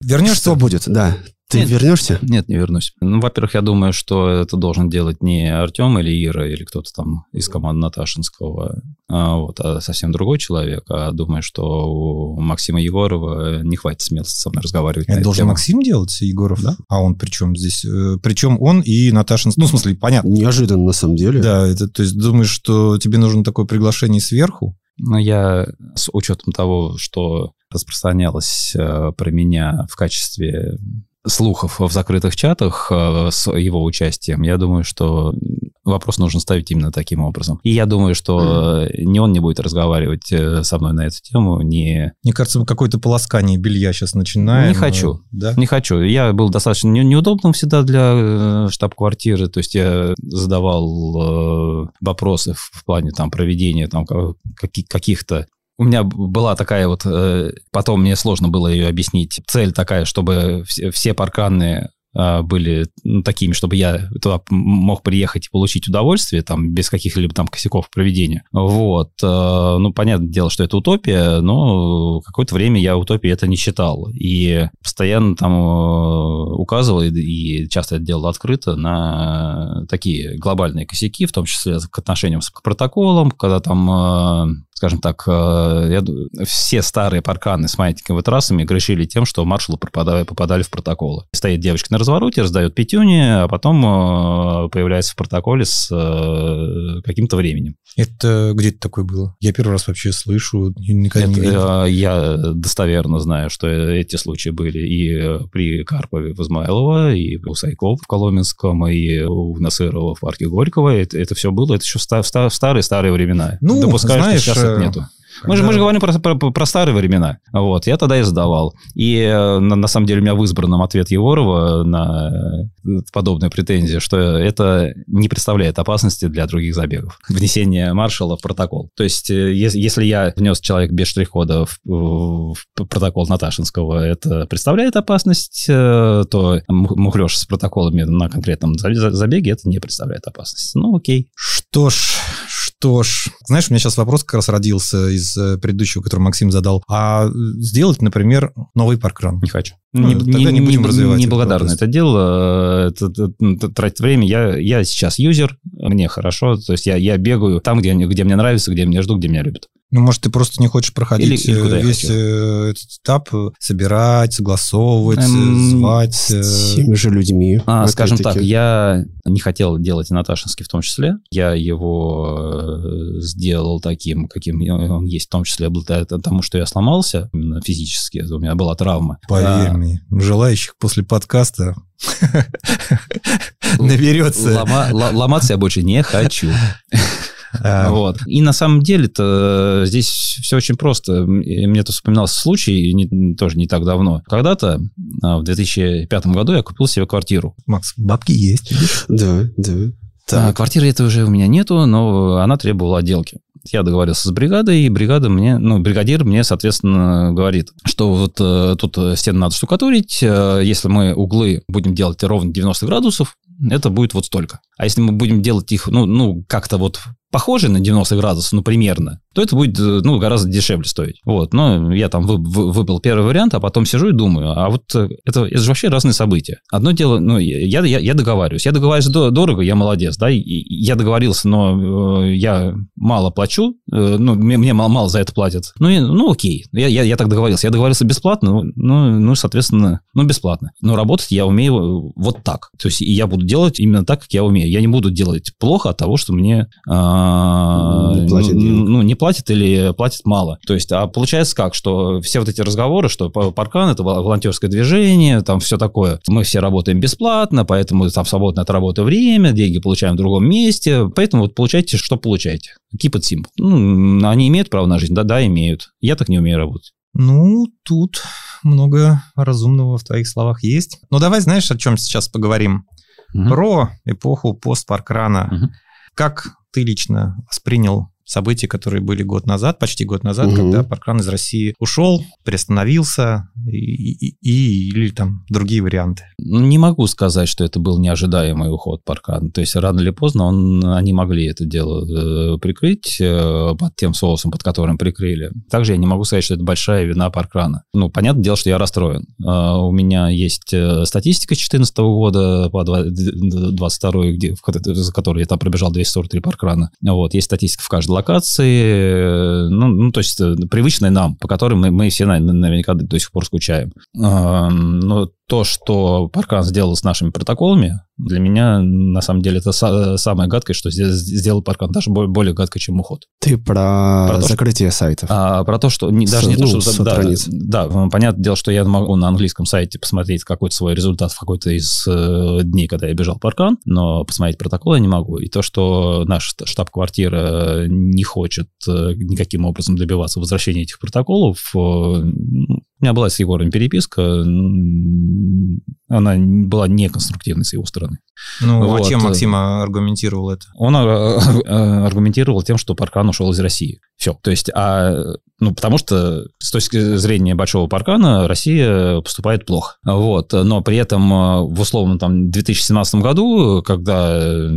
Вернешься? Что будет? Да. Ты Нет. вернешься? Нет, не вернусь. Ну, во-первых, я думаю, что это должен делать не Артем или Ира, или кто-то там из команды Наташинского, а, вот, а совсем другой человек. А думаю, что у Максима Егорова не хватит смелости со мной разговаривать. Это должен тему. Максим делать, Егоров? Да. А он при чем здесь? Э, Причем он и Наташин... Ну, в смысле, понятно. Неожиданно, на самом деле. Да, это, то есть думаешь, что тебе нужно такое приглашение сверху? Но я с учетом того, что распространялось э, про меня в качестве слухов в закрытых чатах э, с его участием, я думаю, что вопрос нужно ставить именно таким образом. И я думаю, что э, ни он не будет разговаривать э, со мной на эту тему, ни... Мне кажется, какое-то полоскание белья сейчас начинаем. Не хочу. Да? Не хочу. Я был достаточно не- неудобным всегда для штаб-квартиры, то есть я задавал вопросы в, плане там проведения там ка- каки- каких-то у меня была такая вот, э, потом мне сложно было ее объяснить, цель такая, чтобы все, парканы э, были ну, такими, чтобы я туда мог приехать и получить удовольствие, там, без каких-либо там косяков проведения. Вот. э, Ну, понятное дело, что это утопия, но какое-то время я утопией это не считал. И постоянно там э, указывал, и- часто это делал открыто, на такие глобальные косяки, в том числе к отношениям к протоколам, когда там скажем так, э, я все старые парканы с маятниковыми трассами грешили тем, что маршалы попадали, попадали в протоколы. Стоит девочка на развороте, раздает пятюни, а потом э, появляется в протоколе с э, каким-то временем. Это где-то такое было? Я первый раз вообще слышу, никогда не Это, видел. э, я достоверно знаю, что эти случаи были и при Карпове в Измайлово, и у Сайкова в Коломенском, и у Насырова в парке Горького. Это, это все было, это еще в ста- в ста- в старые-старые времена. Ну, Допускаю, знаешь, сейчас это нету. Мы же, мы же говорим про, про- про старые времена. Вот, я тогда и задавал. И э, на, на самом деле у меня в избранном ответ Егорова на э, подобные претензии, что это не представляет опасности для других забегов. Внесение маршала в протокол. То есть, э, ес- если я внес человек без штрих-кода в, в протокол Наташинского, это представляет опасность, то му- мухлёж с протоколами на конкретном за- за- забеге это не представляет опасности. Ну, окей. Что ж, что ж. Знаешь, у меня сейчас вопрос как раз родился из э, предыдущего, который Максим задал. А сделать, например, новый паркран? Не хочу. Ну, не, тогда не- не будем не- развивать Неблагодарно это дело, э, это, это- это тратит время. Я, я сейчас юзер, мне хорошо, то есть я, я бегаю там, где, мне- где мне нравится, где меня ждут, где меня любят. Ну, может, ты просто не хочешь проходить Или- или куда э, я весь э, этот этап, собирать, согласовывать, Эм, звать. С теми же людьми. А, скажем так, я не хотел делать и Наташинский в том числе. Я его сделал таким, каким он есть, в том числе благодаря тому, что я сломался именно физически. У меня была травма. Поверь А, мне, желающих после подкаста [laughs] наберется. лома- ло- ломаться я больше не хочу. [laughs] А, Вот. И на самом деле-то здесь все очень просто. Мне тут вспоминался случай, не- тоже не так давно. Когда-то, а, в 2005 году, я купил себе квартиру. Макс, бабки есть? Да, да. А, Так, Квартиры этой уже у меня нету, но она требовала отделки. Я договорился с бригадой, и бригада мне, ну, бригадир мне, соответственно, говорит, что вот э, тут стены надо штукатурить, э, если мы углы будем делать ровно 90 градусов, это будет вот столько. А если мы будем делать их, ну, ну как-то вот похожие на 90 градусов, ну, примерно, то это будет, э, ну, гораздо дешевле стоить. Вот, но я там вы, вы, выбрал первый вариант, а потом сижу и думаю, а вот э, это, это же вообще разные события. Одно дело, ну, я, я, я договариваюсь. Я договариваюсь дорого, я молодец, да, и я договорился, но э, я мало плачу, ну, мне, мне мало, мало за это платят. Ну, и, ну, окей, я, я, я так договорился. Я договорился бесплатно, ну, ну, соответственно, ну, бесплатно. Но работать я умею вот так. То есть я буду делать именно так, как я умею. Я не буду делать плохо от того, что мне... А, не платят ну, ну, не платит или платит мало. То есть, а получается как, что все вот эти разговоры, что паркан это волонтерское движение, там все такое. Мы все работаем бесплатно, поэтому там свободное от работы время, деньги получаем в другом месте, поэтому вот получайте, что получаете. Keep it simple. Ну, они имеют право на жизнь? Да, да, имеют. Я так не умею работать. Ну, тут много разумного в твоих словах есть. Ну, давай, знаешь, о чем сейчас поговорим? Угу. Про эпоху постпаркрана. Угу. Как ты лично воспринял события, которые были год назад, почти год назад, угу. когда Паркран из России ушел, приостановился и, и, и или там другие варианты? Ну, не могу сказать, что это был неожидаемый уход Паркрана. То есть рано или поздно он, они могли это дело э, прикрыть э, под тем соусом, под которым прикрыли. Также я не могу сказать, что это большая вина Паркрана. Ну, понятное дело, что я расстроен. Э, у меня есть статистика 2014 года по 22 год, за которые я там пробежал 243 Паркрана. Вот, есть статистика в каждом локации, ну, ну, то есть э, привычные нам, по которым мы, мы все наверняка до сих пор скучаем. Но то, что Паркран сделал с нашими протоколами, для меня, на самом деле, это самое гадкое, что сделал Паркран, даже более гадкое, чем уход. Ты про, про закрытие что, сайтов. А, про то, что... Не, даже с, не ну, то, что... Да, да, понятное дело, что я могу на английском сайте посмотреть какой-то свой результат в какой-то из э, дней, когда я бежал Паркан, но посмотреть протокол я не могу. И то, что наш штаб-квартира не хочет э, никаким образом добиваться возвращения этих протоколов, э, у меня была с Егором переписка, она была неконструктивной с его стороны. Ну, а вот. а чем Максим аргументировал это? Он аргументировал тем, что Паркан ушел из России. Все. То есть, а, ну, потому что с точки зрения большого паркана Россия поступает плохо. Вот. Но при этом в условном там 2017 году, когда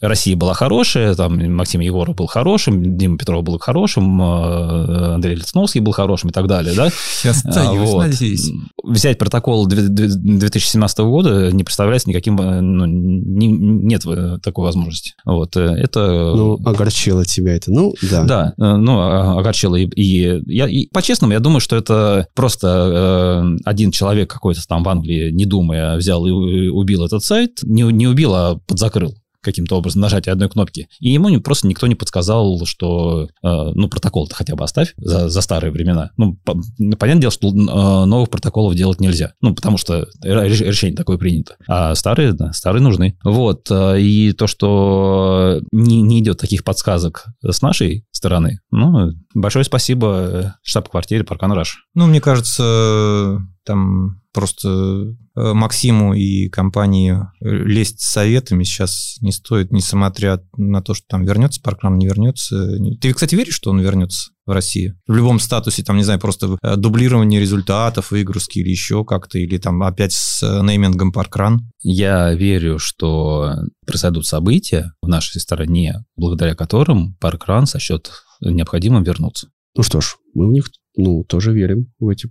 Россия была хорошая, там Максим Егоров был хорошим, Дима Петров был хорошим, Андрей Лицновский был хорошим и так далее, да? Я остаюсь, вот. надеюсь. Взять протокол 2017 года не представляется никаким, ну, не, нет такой возможности. Вот. Это... Ну, огорчило тебя это. Ну, да. Да ну, а, огорчило. И, и, я, и по-честному, я думаю, что это просто э, один человек какой-то там в Англии, не думая, взял и убил этот сайт. Не, не убил, а подзакрыл каким-то образом нажатие одной кнопки. И ему просто никто не подсказал, что, э, ну, протокол-то хотя бы оставь за, за старые времена. Ну, по, понятное дело, что э, новых протоколов делать нельзя. Ну, потому что решение такое принято. А старые, да, старые нужны. Вот. Э, и то, что не, не идет таких подсказок с нашей стороны, ну, большое спасибо э, штаб-квартире Паркан Раш. Ну, мне кажется, там просто э, Максиму и компании э, лезть с советами сейчас не стоит, несмотря на то, что там вернется Паркран, не вернется. Ты, кстати, веришь, что он вернется в России? В любом статусе, там, не знаю, просто дублирование результатов, выгрузки или еще как-то, или там опять с неймингом Паркран? Я верю, что произойдут события в нашей стране, благодаря которым Паркран сочет необходимым вернуться. Ну что ж, мы в них ну, тоже верим в эти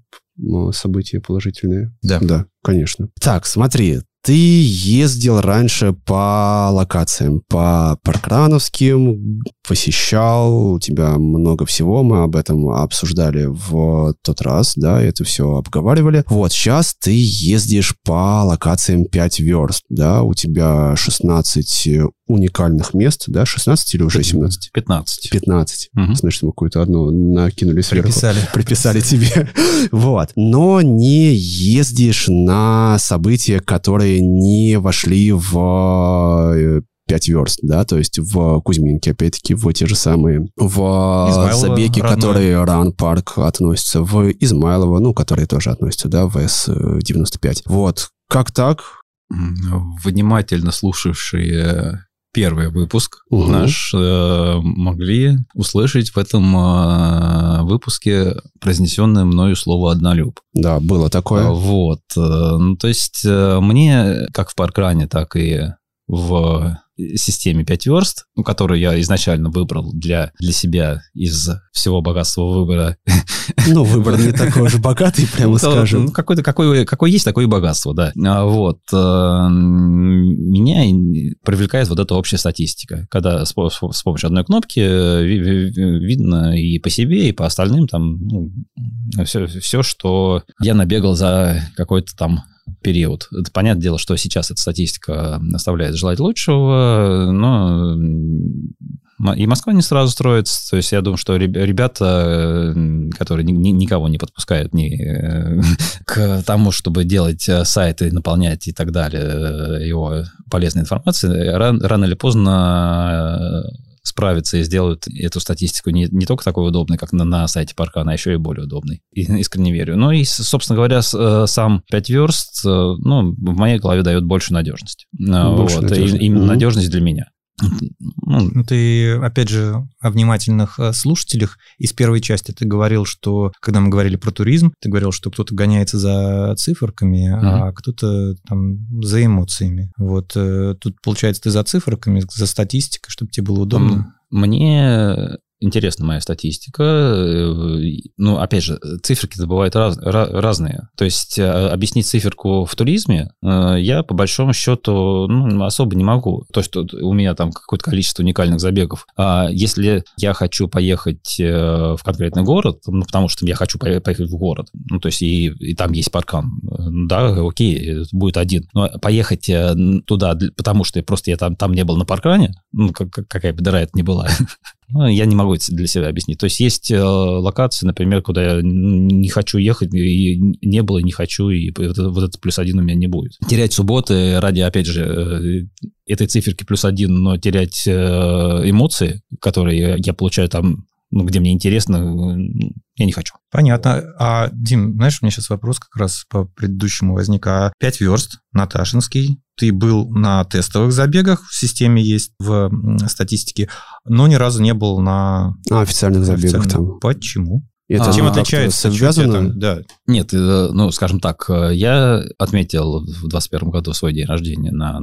события положительные. Да. Да, конечно. Так, смотри, ты ездил раньше по локациям, по паркрановским, посещал, у тебя много всего, мы об этом обсуждали в тот раз, да, это все обговаривали. Вот, сейчас ты ездишь по локациям 5 верст, да, у тебя 16 уникальных мест, да, 16 или уже 17? 15. 15. Угу. Значит, мы какую-то одну накинули сверху. Приписали. Приписали тебе. [laughs] Вот. Но не ездишь на события, которые не вошли в 5 э, верст, да, то есть в Кузьминке, опять-таки, в те же самые, в Измайлово, забеги, родной. которые Ран Парк относятся, в Измайлово, ну, которые тоже относятся, да, в С-95. Вот. Как так? Внимательно слушавшие первый выпуск Мгм. наш э, могли услышать в этом э, выпуске произнесенное мною слово «однолюб». Да, было такое. А, Вот. э, Ну, то есть э, мне, как в паркране, так и в системе 5 верст, ну, которую я изначально выбрал для, для себя из всего богатства выбора. Ну, [laughs] выбор не такой уж богатый, прямо Ну, скажем. Ну, какой-то, какой, какой есть, такое и богатство, да. А, Вот. э, Меня привлекает вот эта общая статистика, когда с, по- с помощью одной кнопки э, ви- ви- видно и по себе, и по остальным там все, все, что я набегал за какой-то там период. Это понятное дело, что сейчас эта статистика оставляет желать лучшего, но и Москва не сразу строится. То есть я думаю, что реб- ребята, которые ни- ни- никого не подпускают ни э, [laughs] к тому, чтобы делать э, сайты, наполнять и так далее э, его полезной информацией, ран- рано или поздно справятся и сделают эту статистику не, не только такой удобной, как на, на сайте Паркана, а еще и более удобной. И [laughs] искренне верю. Ну и, собственно говоря, с- э, сам 5 верст, э, ну, в моей голове дает больше надежности. Э, Больше вот, и- надежности. именно Мгм. надежность для меня. Ну, Ну, ты, опять же, о внимательных э, слушателях. Из первой части ты говорил, что, когда мы говорили про туризм, ты говорил, что кто-то гоняется за циферками, а кто-то там за эмоциями. Вот э, тут, получается, ты за циферками, за статистикой, чтобы тебе было удобно. Мне интересна моя статистика. Э, Ну, опять же, циферки-то бывают раз- ра- разные. То есть э, объяснить циферку в туризме э, я, по большому счету, ну, особо не могу. То, что у меня там какое-то количество уникальных забегов. А если я хочу поехать в конкретный город, ну, потому что я хочу пое- поехать в город, ну, то есть и, и там есть паркан, да, окей, будет один. Но поехать туда, потому что просто я там, там не был на паркане, ну, как- как- какая бы дыра это ни была, [laughs] ну, я не могу для себя объяснить. То есть есть э, локации, например, куда я не хочу ехать, и не было, и не хочу, и вот вот это плюс один у меня не будет. Терять субботы ради, опять же, э, этой циферки плюс один, но терять э, эмоции, которые я получаю там, ну, где мне интересно, э, я не хочу. Понятно. А, Дим, знаешь, у меня сейчас вопрос как раз по предыдущему возник. А 5 верст, Наташинский, ты был на тестовых забегах, в системе есть в статистике, но ни разу не был на А, официальных забегах официальном. там. Почему? Это А, Чем как-то отличается? Связано? там? Да. Нет, э, ну, скажем так, э, я отметил в 21 году свой день рождения на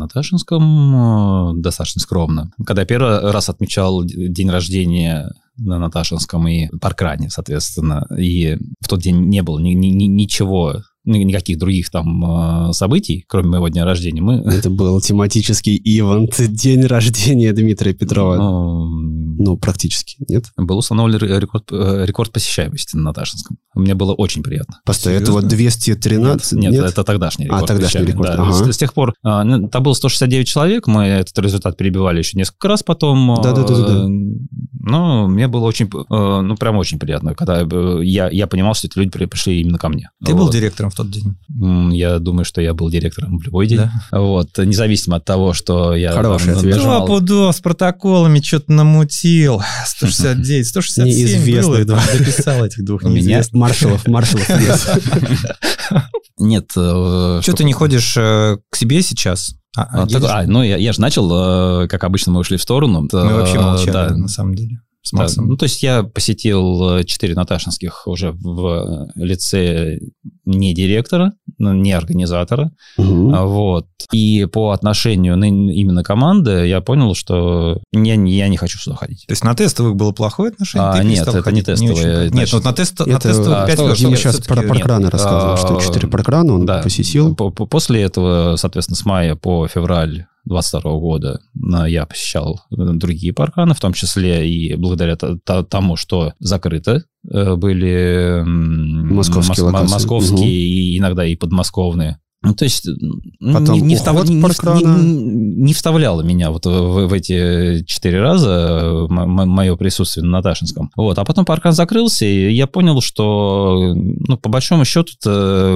Наташинском достаточно скромно. Когда я первый раз отмечал день рождения на Наташинском и Паркране, соответственно, и в тот день не было ни- ни- ни- ничего, ни- никаких других там э, событий, кроме моего дня рождения, мы... Это был тематический ивент, день рождения Дмитрия Петрова. ну, Ну, практически, нет? был установлен ре- рекорд, э, рекорд посещаемости на Наташинском. Мне было очень приятно. Постой, это вот Серьезно? 213? Нет, это тогдашний А, рекорд. тогдашний посещаемости, рекорд, да. ага. С, с тех пор, а, ну, там было 169 человек, мы этот результат перебивали еще несколько раз потом. а, Да-да-да-да-да. Ну, мне было очень, э, ну, прям очень приятно, когда э, я, я понимал, что эти люди при- пришли именно ко мне. Ты был Вот. директором в тот день? Я думаю, что я был директором в любой день. Да. Вот, независимо от того, что я... Хороший там ответ. пудов с протоколами что-то намутил. 169, 167 Неизвестных, было. [laughs] да. Дописал этих двух У меня- неизвестных. Маршалов, маршалов [laughs] [laughs] нет. Э, Что ты не ходишь э, к себе сейчас? А, а А, так- а, ну, я, я же начал, э, как обычно, мы ушли в сторону. Мы вообще молчали, да. на самом деле. С Да, Максом. Ну, то есть я посетил э, четыре Наташинских уже в лице не директора, не организатора. А, Вот. И по отношению на именно команды я понял, что я, не- я не хочу сюда ходить. То есть на тестовых было плохое отношение? А, нет, это не ходить? тестовые, очень понятно. Нет, вот на, тест, на Это тестовых а, 5 что, верст Дима я сейчас про паркраны нет. рассказывал, что А, 4 паркрана он Да. посетил. По- по- После этого, соответственно, с мая по февраль 22 года я посещал э, другие парканы, в том числе и благодаря тому, что закрыты э, были Московские мос- московские Мгм. и иногда и подмосковные. Ну, то есть Потом не, не, встав- не- не- не- вставляло меня вот в, в эти четыре раза мое присутствие на Наташинском. Вот. А потом паркан закрылся, и я понял, что ну, по большому счету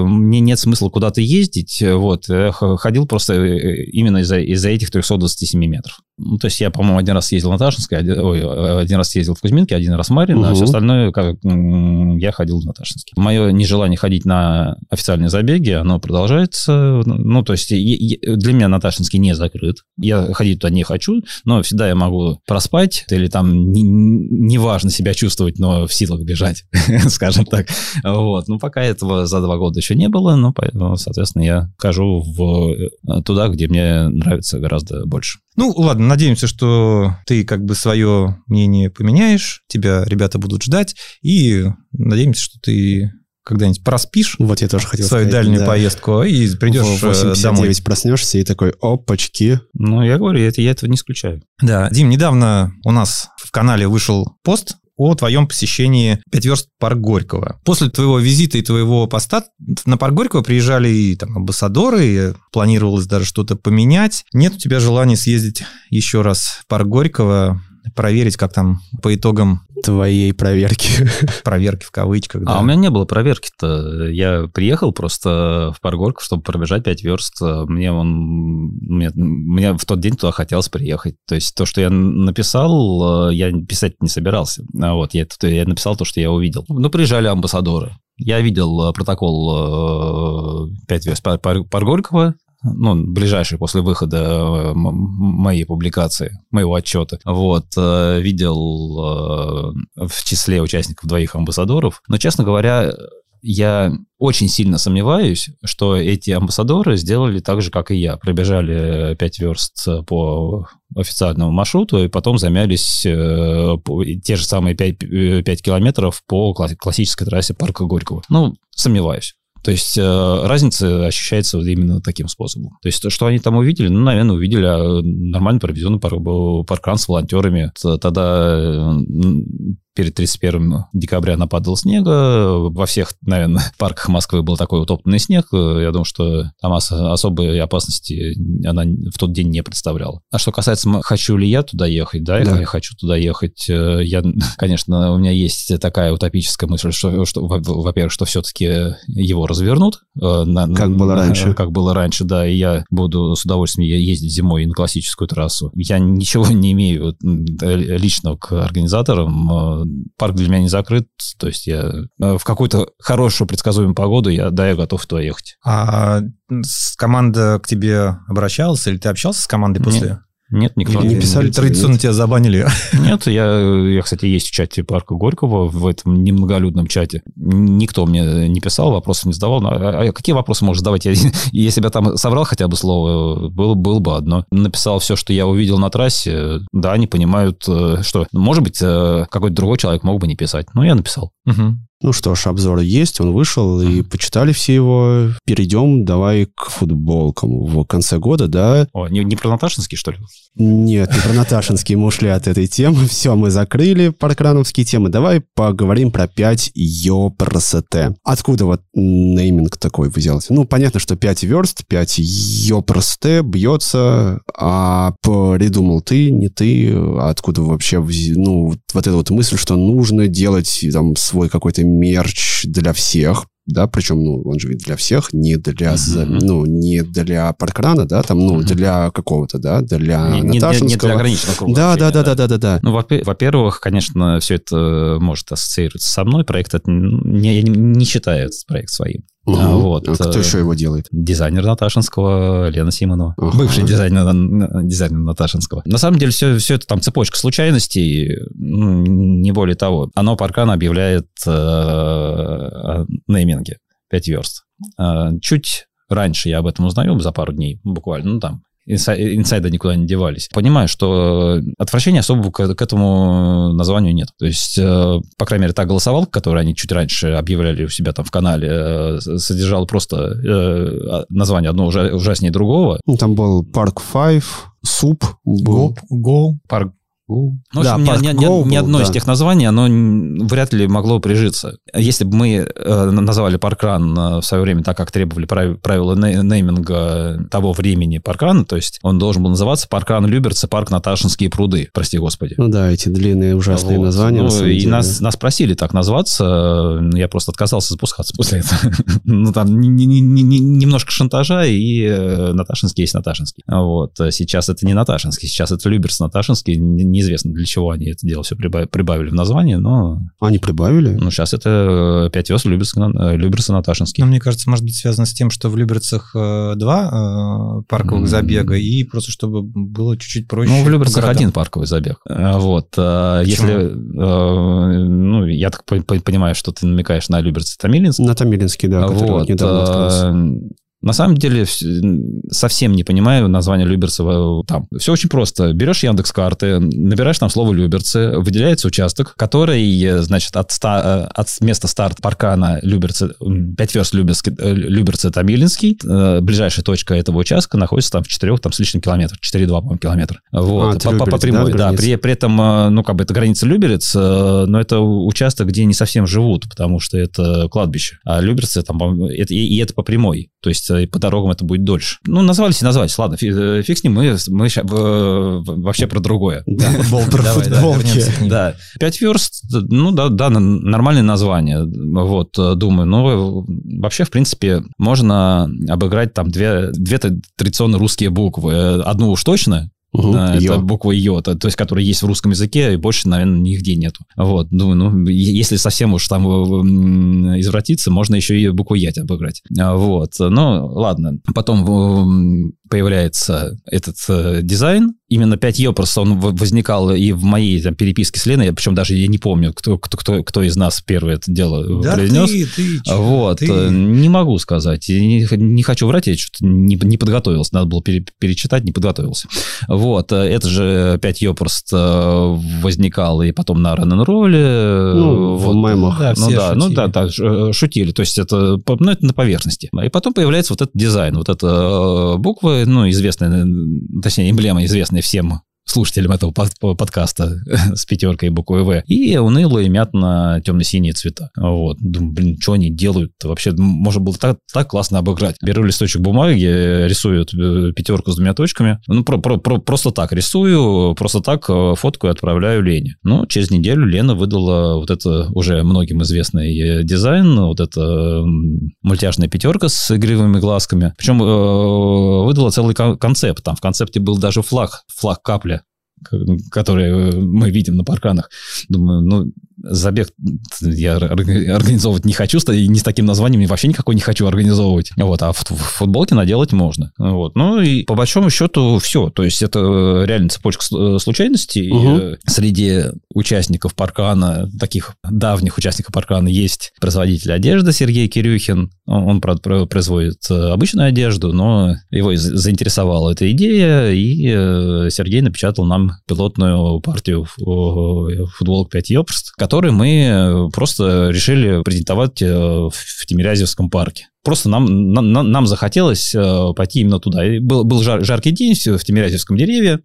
мне нет смысла куда-то ездить. Вот. Я ходил просто э, именно из-за из этих 327 метров. Ну, то есть я, по-моему, один раз ездил на Наташинской, один, ой, один раз ездил в Кузьминке, один раз в Марьино, а Мгм. все остальное как, я ходил в Наташинский. Мое нежелание ходить на официальные забеги, оно продолжается. Нравится. Ну, то есть для меня Наташинский не закрыт. Я ходить туда не хочу, но всегда я могу проспать или там неважно не себя чувствовать, но в силах бежать, [laughs] скажем так. Вот. Ну, пока этого за два года еще не было, но, соответственно, я хожу в, э, туда, где мне нравится гораздо больше. Ну, ладно, надеемся, что ты как бы свое мнение поменяешь, тебя ребята будут ждать, и надеемся, что ты когда-нибудь проспишь вот я тоже хотел свою сказать, дальнюю да. поездку и придешь в 8.59 э, домой. проснешься и такой, опачки. Ну, я говорю, это, я этого не исключаю. Да, Дим, недавно у нас в канале вышел пост о твоем посещении «Пять верст парк Горького». После твоего визита и твоего поста на парк Горького приезжали и там амбассадоры, и планировалось даже что-то поменять. Нет у тебя желания съездить еще раз в парк Горького, проверить, как там по итогам твоей проверки. [laughs] Проверки в кавычках, да. А у меня не было проверки-то. Я приехал просто в Паргорку, чтобы пробежать 5 верст. Мне он... Мне, мне в тот день туда хотелось приехать. То есть то, что я написал, я писать не собирался. А вот я, я написал то, что я увидел. Ну, приезжали амбассадоры. Я видел протокол 5 верст Паргорького, ну, ближайший после выхода э, моей публикации, моего отчета, вот, э, видел э, в числе участников двоих амбассадоров. Но, честно говоря, я очень сильно сомневаюсь, что эти амбассадоры сделали так же, как и я. Пробежали 5 верст по официальному маршруту и потом замялись те же самые 5, 5 километров по классической трассе парка Горького. Ну, сомневаюсь. То есть э, разница ощущается вот именно таким способом. То есть, что они там увидели, ну, наверное, увидели а, нормально проведенный паркран с волонтерами. Тогда перед 31 декабря нападал снега. Во всех, наверное, [laughs] парках Москвы был такой утопленный снег. Я думаю, что там особой опасности она в тот день не представляла. А что касается, хочу ли я туда ехать, да, да. я хочу туда ехать. Э, я, [laughs] конечно, у меня есть такая утопическая мысль, что, что во-первых, что все-таки его развернут. Э, на, как было раньше. Как было раньше, да, и я буду с удовольствием ездить зимой на классическую трассу. Я ничего [laughs] не имею лично к организаторам, парк для меня не закрыт, то есть я э, в какую-то хорошую предсказуемую погоду, я, да, я готов туда ехать. А команда к тебе обращалась, или ты общался с командой после? Нет. Нет, никто не писали, традиционно тебя забанили. Нет, я, я, кстати, есть в чате парка Горького, в этом немноголюдном чате. Никто мне не писал, вопросов не задавал. А, а какие вопросы можешь задавать? Я, [laughs] если бы я там собрал хотя бы слово, было, было бы одно. Написал все, что я увидел на трассе. Да, они понимают, э, что, может быть, э, какой-то другой человек мог бы не писать. Но я написал. Угу. Ну что ж, обзор есть, он вышел, uh-huh. и почитали все его. Перейдем давай к футболкам. В конце года, да... О, не, не про Наташинский, что ли? Нет, не про Наташинский, мы ушли от этой темы. Все, мы закрыли паркрановские темы. Давай поговорим про 5 ёпросоте. Откуда вот нейминг такой взялся? Ну, понятно, что 5 верст, 5 ёпросоте бьется, а придумал ты, не ты, откуда вообще, ну, вот эта вот мысль, что нужно делать там свой какой-то мерч для всех, да, причем, ну, он же ведь для всех, не для, uh-huh. ну, не для паркрана, да, там, ну, uh-huh. для какого-то, да, для не. Не, не для ограниченного круга. Да, да, да, да, да, да, да. Ну, во-первых, конечно, все это может ассоциироваться со мной, проект это не, не считаю этот проект своим. Угу. Вот. А кто еще его делает? Дизайнер Наташинского, Лена Симонова. Ага. Бывший дизайнер, дизайнер Наташинского. На самом деле все, все это там цепочка случайностей, не более того. Оно Паркан объявляет э, о нейминге 5 верст. Э, чуть раньше я об этом узнаю, за пару дней, буквально, ну там, инсайды никуда не девались. Понимаю, что отвращения особо к, к этому названию нет. То есть, э, по крайней мере, та голосовалка, которую они чуть раньше объявляли у себя там в канале, э, содержала просто э, название одно ужаснее другого. Ну, там был Park 5, суп. Go, go. Парк ну, в да, общем, ни, ни, ни, ни одно да. из тех названий, оно вряд ли могло прижиться. Если бы мы э, назвали паркран э, в свое время так, как требовали правила нейминга того времени паркрана, то есть он должен был называться паркран Люберцы, парк Наташинские пруды, прости господи. Ну да, эти длинные ужасные вот. названия. Ну, и нас, нас просили так назваться, я просто отказался запускаться после этого. [laughs] ну там немножко шантажа, и э, Наташинский есть Наташинский. Вот. Сейчас это не Наташинский, сейчас это Люберс Наташинский. Неизвестно, для чего они это дело все прибавили в название, но... Они прибавили? Ну, сейчас это 5 вес Люберс, Люберс и Наташинский. Ну, мне кажется, может быть связано с тем, что в Люберцах два парковых mm-hmm. забега, и просто чтобы было чуть-чуть проще. Ну, в Люберцах один парковый забег. Вот. Почему? Если... Ну, я так понимаю, что ты намекаешь на Люберцы Томилинск. На Томилинский, да, который вот, недавно открылся. На самом деле совсем не понимаю название Люберцева там. Все очень просто. Берешь Яндекс карты, набираешь там слово Люберцы, выделяется участок, который, значит, от, ста, от места старт паркана Люберцы, 5 верст Люберцы, Люберцы Томилинский, э, ближайшая точка этого участка находится там в 4 там, с лишним километров, 4,2, по-моему, километра. Вот, а, по, по, по прямой, да, да при, при этом, э, ну, как бы это граница Люберец, э, но это участок, где не совсем живут, потому что это кладбище. А Люберцы там, это, и, и это по прямой. То есть и по дорогам это будет дольше. Ну, назвались и назвались. Ладно, э, фиг с ним, мы, мы сейчас вообще про другое. [laughs] Да, футбол про футболки. Да, пять верст, ну да, да, нормальное название. Вот, думаю, ну, вообще, в принципе, можно обыграть там две, две традиционно русские буквы. Одну уж точно, Угу, это Йо. буква Йо, то, то есть, которая есть в русском языке, и больше, наверное, нигде нету. Вот, думаю, ну, если совсем уж там извратиться, можно еще и букву Ять обыграть. А, вот, ну, ладно. Потом появляется этот э, дизайн. Именно 5Е просто он возникал и в моей там, переписке с Леной, я причем даже я не помню, кто, кто, кто, кто из нас первое это дело да произнес. Ты, ты, вот, ты. Э, не могу сказать. Не, не хочу врать, я что-то не, не подготовился. Надо было пере, перечитать, не подготовился. Вот, э, это же 5Е просто возникал и потом на ран ролле Ну, вот, в мемах. Да, ну, да, ну да, да, шутили. То есть это, ну, это на поверхности. И потом появляется вот этот дизайн, вот эта буква, ну, известная, точнее, эмблема известная всем слушателям этого подкаста [laughs] с пятеркой и буквой В. И унылые мятно темно-синие цвета. Вот. Думаю, блин, что они делают? Вообще, можно было так, так классно обыграть. Беру листочек бумаги, рисую э, пятерку с двумя точками. Ну, про, про, про, просто так рисую, просто так э, фотку и отправляю Лене. Ну, через неделю Лена выдала вот это уже многим известный э, дизайн, вот это мультяшная пятерка с игривыми глазками. Причем выдала целый концепт. Там в концепте был даже флаг, флаг капля которые мы видим на парканах. Думаю, ну, забег я организовывать не хочу, и не с таким названием вообще никакой не хочу организовывать. Вот, а в, футболке наделать можно. Вот. Ну и по большому счету все. То есть это реально цепочка э, случайностей. Угу. Среди участников паркана, таких давних участников паркана, есть производитель одежды Сергей Кирюхин. Он, правда, производит э, обычную одежду, но его заинтересовала эта идея, и Сергей напечатал нам пилотную партию футболок 5 Ёпрст, который мы э, просто решили презентовать э, в Тимирязевском парке. Просто нам, нам, нам захотелось э, пойти именно туда. И был, был жар, жаркий день в Тимирязевском дереве.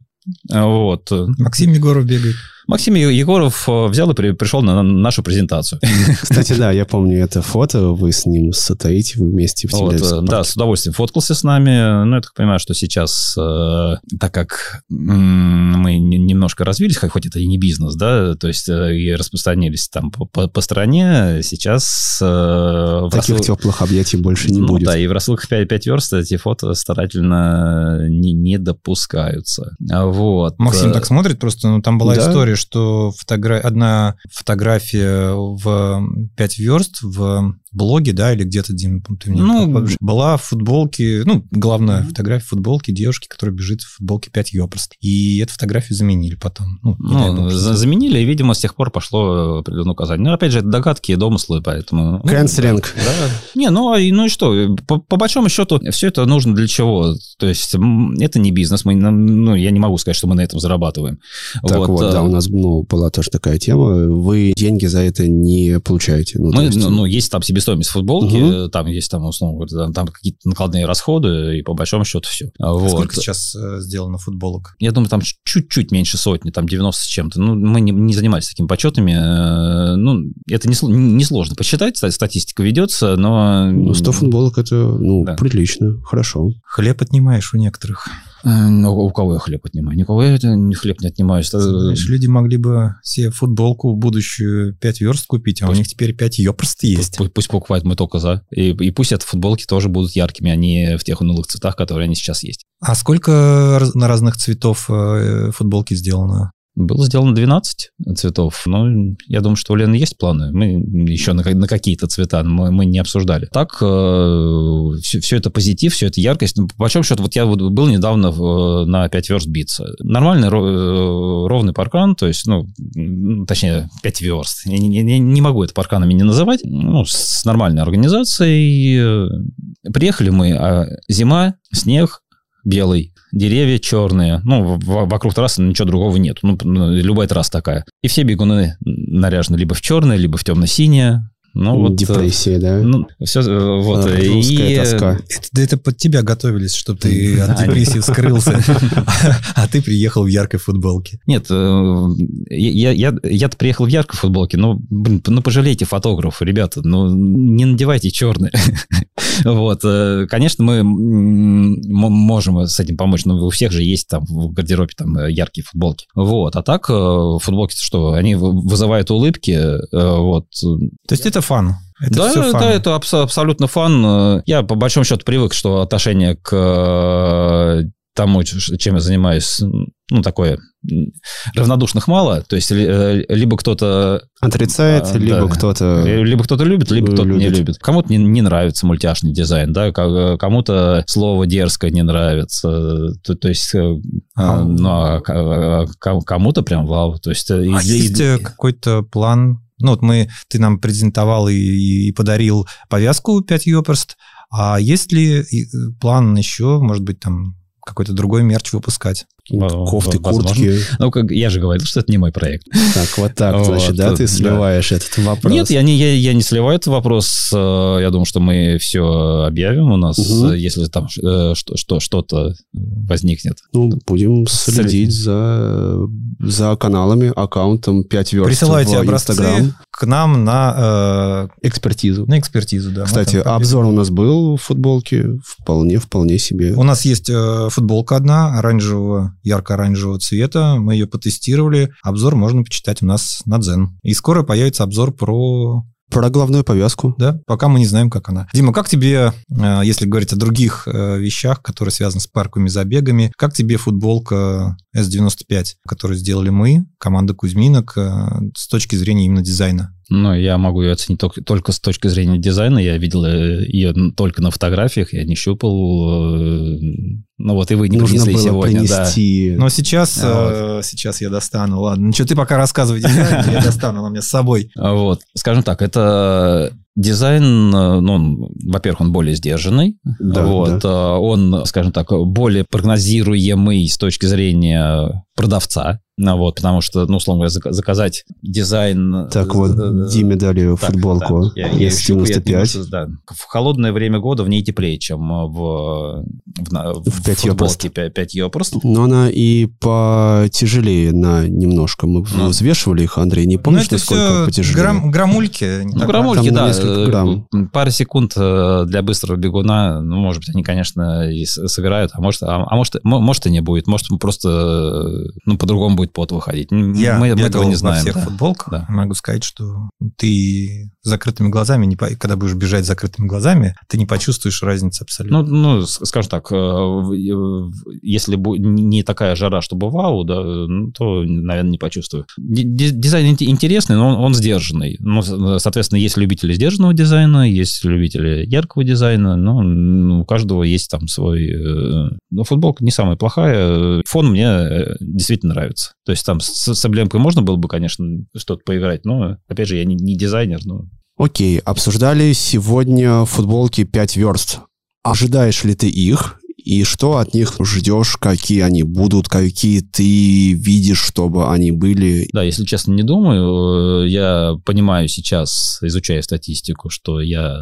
Вот. Максим Егоров бегает. Максим Егоров э, взял и при, пришел на нашу презентацию. [laughs] Кстати, да, я помню это фото, вы с ним стоите вместе в вот, э, Да, с удовольствием фоткался с нами. Ну, я так понимаю, что сейчас, э, так как мы немножко развились, хоть это и не бизнес, да, то есть и распространились там по, по, по стране, сейчас... Таких рассыл... теплых объятий больше не ну, будет. Да, и в рассылках 5, 5 верст эти фото старательно не, не допускаются. Вот. Максим так смотрит просто, ну, там была да? история, что фотогра... одна фотография в 5 верст в блоге, да, или где-то, Дим, ты мне ну, была в футболке, ну, главная mm-hmm. фотография футболки девушки, которая бежит в футболке 5 ёпрост. И эту фотографию заменили потом. Ну, ну за- заменили, и, видимо, с тех пор пошло определенное указание. Но, опять же, это догадки и домыслы, поэтому... Канцелинг. Ну, да. Не, ну, а ну и что? По, по большому счету, все это нужно для чего? То есть, это не бизнес, мы, ну, я не могу сказать, что мы на этом зарабатываем. Так вот, вот да, а у нас ну, была тоже такая тема. Вы деньги за это не получаете. Ну, мы, есть... ну, ну, есть там себестоимость футболки, угу. там есть там, условно говоря, там, там какие-то накладные расходы, и по большому счету все. А вот. Сколько сейчас э, сделано футболок? Я думаю, там чуть-чуть меньше сотни, там 90 с чем-то. Ну, мы не, не занимались такими подсчетами. Э, ну, это несложно не, не сложно посчитать, статистика ведется, но... Ну, 100 футболок это, ну, да. прилично, хорошо. Хлеб отнимаешь у некоторых. Ну, у кого я хлеб отнимаю? Никого я хлеб не отнимаю. Знаешь, люди могли бы себе футболку будущую 5 верст купить, а пусть, у них теперь 5 ее просто есть. Пусть, пусть покупают, мы только за. И, и пусть эти футболки тоже будут яркими, а не в тех унылых цветах, которые они сейчас есть. А сколько на разных цветов э, футболки сделано? Было сделано 12 цветов, но я думаю, что у Лены есть планы. Мы еще на, на какие-то цвета мы, мы не обсуждали. Так, э, все, все это позитив, все это яркость. Ну, по большому счету, вот я вот был недавно в, на 5 верст биться. Нормальный э, ровный паркан, то есть, ну, точнее, 5 верст. Я не, не, не могу это парканами не называть. Ну, с нормальной организацией. Приехали мы, а зима, снег, белый, деревья черные, ну, вокруг трассы ничего другого нет, ну, любая трасса такая. И все бегуны наряжены либо в черное, либо в темно-синее, ну, вот, Депрессия, да? Ну, все, э, вот. А, и тоска. Это, это под тебя готовились, чтобы ты от депрессии скрылся, [laughs] а ты приехал в яркой футболке. Нет, э, я, я, я-то приехал в яркой футболке, но, блин, ну, пожалейте фотографа, ребята, ну, не надевайте черные. [laughs] Вот, э, конечно, мы можем с этим помочь, но у всех же есть там в гардеробе там яркие футболки. Вот, а так футболки, что, они вызывают улыбки, вот. То есть это fun. Это да, все fun. да, это абс- абсолютно fun. Я по большому счету привык, что отношение к э, тому, чем я занимаюсь, ну, такое равнодушных мало, то есть э, либо кто-то... Отрицает, а, либо да, кто-то... Либо кто-то любит, либо кто-то любит. не любит. Кому-то не, не нравится мультяшный дизайн, да, кому-то слово дерзкое не нравится, то, то есть... А, ну, а, а кому-то прям вау. То есть, а и, есть и, какой-то план ну, вот мы, ты нам презентовал и, и подарил повязку 5 Йоперст. А есть ли план еще, может быть, там какой-то другой мерч выпускать? кофты, куртки. Ну, как я же говорил, что это не мой проект. Так, вот так, значит, да, ты сливаешь этот вопрос. Нет, я не, я, я не сливаю этот вопрос. Э, я думаю, что мы все объявим у нас, угу. если там э, что, что, что-то возникнет. Ну, будем следить за, за каналами, аккаунтом 5 верст Присылайте в образцы Instagram. к нам на э, экспертизу. На экспертизу, да. Кстати, обзор у нас был в футболке, вполне, вполне себе. У нас есть э, футболка одна, оранжевого ярко-оранжевого цвета. Мы ее потестировали. Обзор можно почитать у нас на Дзен. И скоро появится обзор про про главную повязку. Да, пока мы не знаем, как она. Дима, как тебе, э, если говорить о других э, вещах, которые связаны с парковыми забегами, как тебе футболка S95, которую сделали мы, команда Кузьминок, э, с точки зрения именно дизайна? Ну, я могу ее оценить только, только с точки зрения дизайна. Я видел ее только на фотографиях, я не щупал. Ну вот и вы не Нужно принесли было сегодня. Принести... Да. Но сейчас, а, вот. сейчас я достану. Ладно, ничего, ты пока рассказывай дизайн, [laughs] я достану, она меня с собой. Вот, скажем так, это Дизайн, ну, во-первых, он более сдержанный. Да, вот, да. Он, скажем так, более прогнозируемый с точки зрения продавца. Ну, вот, потому что, ну, условно говоря, заказать дизайн... Так вот, э, Диме дали так, футболку да, я, 95 да. В холодное время года в ней теплее, чем в, в, в, в 5 футболке 5, 5 просто. Но она и потяжелее на немножко. Мы ну. взвешивали их, Андрей, не помнишь, ну, насколько потяжелее? Грамм, граммульки. Ну, граммульки, да. Грамм. Пара секунд э, для быстрого бегуна, ну, может быть, они, конечно, и сыграют, а может, а, а может, может и не будет. Может, просто, ну, по-другому будет пот выходить. Я мы, мы этого не знаем. во всех да. футболках. Да. Могу сказать, что ты закрытыми глазами, не, когда будешь бежать закрытыми глазами, ты не почувствуешь разницы абсолютно. Ну, ну скажем так, э, если не такая жара, чтобы вау, да, ну, то, наверное, не почувствую. Дизайн интересный, но он, он сдержанный. Ну, соответственно, есть любители сдержанного дизайна, есть любители яркого дизайна, но ну, у каждого есть там свой... Э, но футболка не самая плохая. Фон мне э, действительно нравится. То есть там с, с эмблемкой можно было бы, конечно, что-то поиграть, но, опять же, я не, не дизайнер, но... Окей, обсуждали сегодня футболки 5 верст. Ожидаешь ли ты их? И что от них ждешь, какие они будут, какие ты видишь, чтобы они были? Да, если честно, не думаю. Я понимаю сейчас, изучая статистику, что я,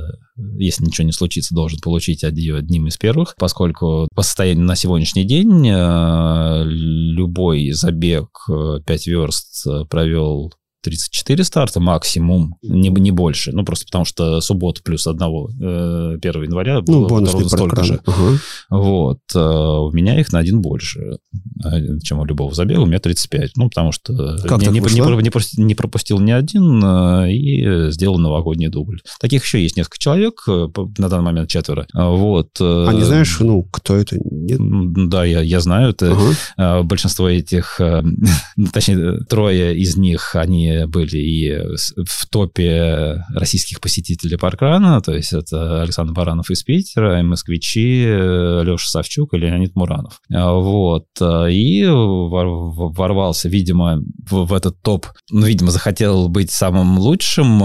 если ничего не случится, должен получить одним из первых, поскольку по состоянию на сегодняшний день э, любой забег 5 э, верст провел 34 старта максимум, не, не больше. Ну, просто потому что суббота плюс одного э, 1 января Ну, было бонусный ровно столько же. Ага. Вот. э, У меня их на один больше, э, чем у любого забега. У меня 35. Ну, потому что Как не, не, не не прос- не пропустил ни один э, и сделал новогодний дубль. Таких еще есть несколько человек, э, на данный момент четверо. А, Вот. э, А не знаешь, ну, кто это? Нет? Да, я, я знаю. Это а, Большинство этих, э, [laughs] точнее, трое из них, они были и с- в топе российских посетителей паркрана, то есть это Александр Баранов из Питера, и москвичи, Леша Савчук и Леонид Муранов. А, Вот. И вор- ворвался, видимо, в, этот топ, ну, видимо, захотел быть самым лучшим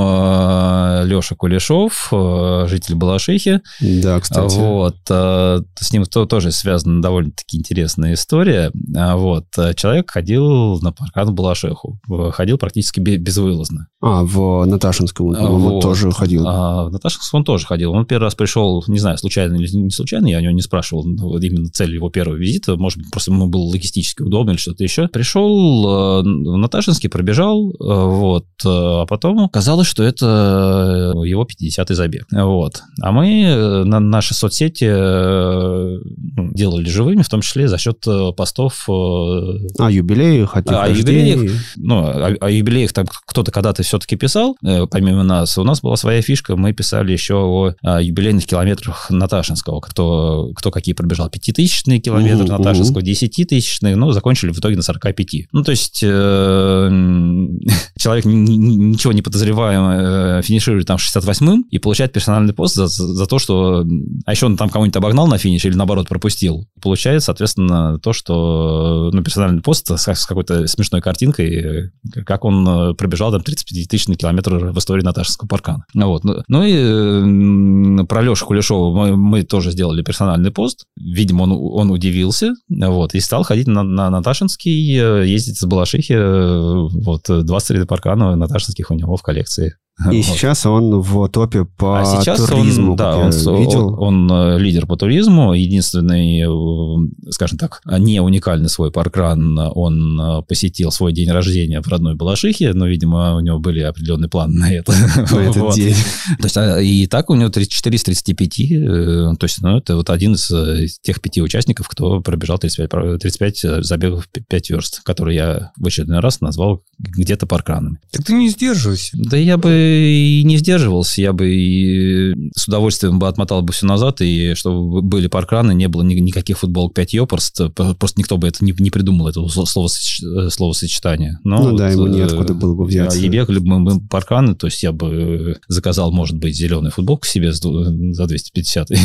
Леша Кулешов, э, житель Балашихи, Да, кстати. вот. э, С ним то- тоже связана довольно-таки интересная история. А, Вот. э, Человек ходил на в Балашеху. э, Ходил практически бе- безвылазно. А, в Наташинском он, А, по-моему, вот. тоже ходил. А в Наташинск он тоже ходил. Он первый раз пришел, не знаю, случайно или не случайно, я у него не спрашивал ну, вот именно цель его первого визита. Может быть, просто ему было логистически удобно или что-то еще. Пришел э, в Наташинске, пробежал, э, вот. э, А потом оказалось, что это его 50-й забег. Вот. А мы на наши соцсети ну, делали живыми, в том числе за счет постов А, юбилеи, хотя А, юбилеях? ну, о, о юбилеях там кто-то когда-то все-таки писал, э, помимо нас. У нас была своя фишка, мы писали еще о, о юбилейных километрах Наташинского. Кто, кто какие пробежал. Пятитысячные километры Мгм, Наташинского, десятитысячные, ну, закончили в итоге на 45. Ну, то есть, э, [laughs] человек ни- ни- ничего не подозревая э, финиширует там 68-м и получает персональный пост за, за то, что... А еще он там кого-нибудь обогнал на финише или, наоборот, пропустил. Получает, соответственно, то, что... Ну, персональный пост с, с какой-то смешной картинкой, как он э, пробежал там 35 тысяч километр в истории Наташевского паркана. Вот. Ну, ну и про Лешу Кулешова мы, мы тоже сделали персональный пост. Видимо, он, он удивился, вот, и стал ходить на, на Наташинский, э, ездить с Балашихи, э, вот, 20 ряды паркана Наташинских у него в коллекции. [laughs] И Вот. сейчас он в топе по А сейчас туризму, он, да, он, видел. он, он, э, лидер по туризму, единственный, э, скажем так, не уникальный свой паркран, он э, посетил свой день рождения в родной Балашихе, но, видимо, у него были определенные планы на это. [laughs] на этот [laughs] Вот. день. То есть, а, и так у него 34 из 35, э, то есть, ну, это вот один из тех пяти участников, кто пробежал 35, про- 35 забегов 5 верст, которые я в очередной раз назвал где-то паркранами. Так ты не сдерживайся. Да я бы и не сдерживался, я бы и с удовольствием бы отмотал бы все назад, и чтобы были паркраны, не было ни- никаких футболок 5 ёпрст, п- просто никто бы это не, не придумал, этого сло- словосоч- э, словосочетания. Но Ну да, вот, ему э, неоткуда было бы взяться. Бегали бы мы парканы, то есть я бы э, заказал, может быть, зеленую футболку себе за 250. [laughs]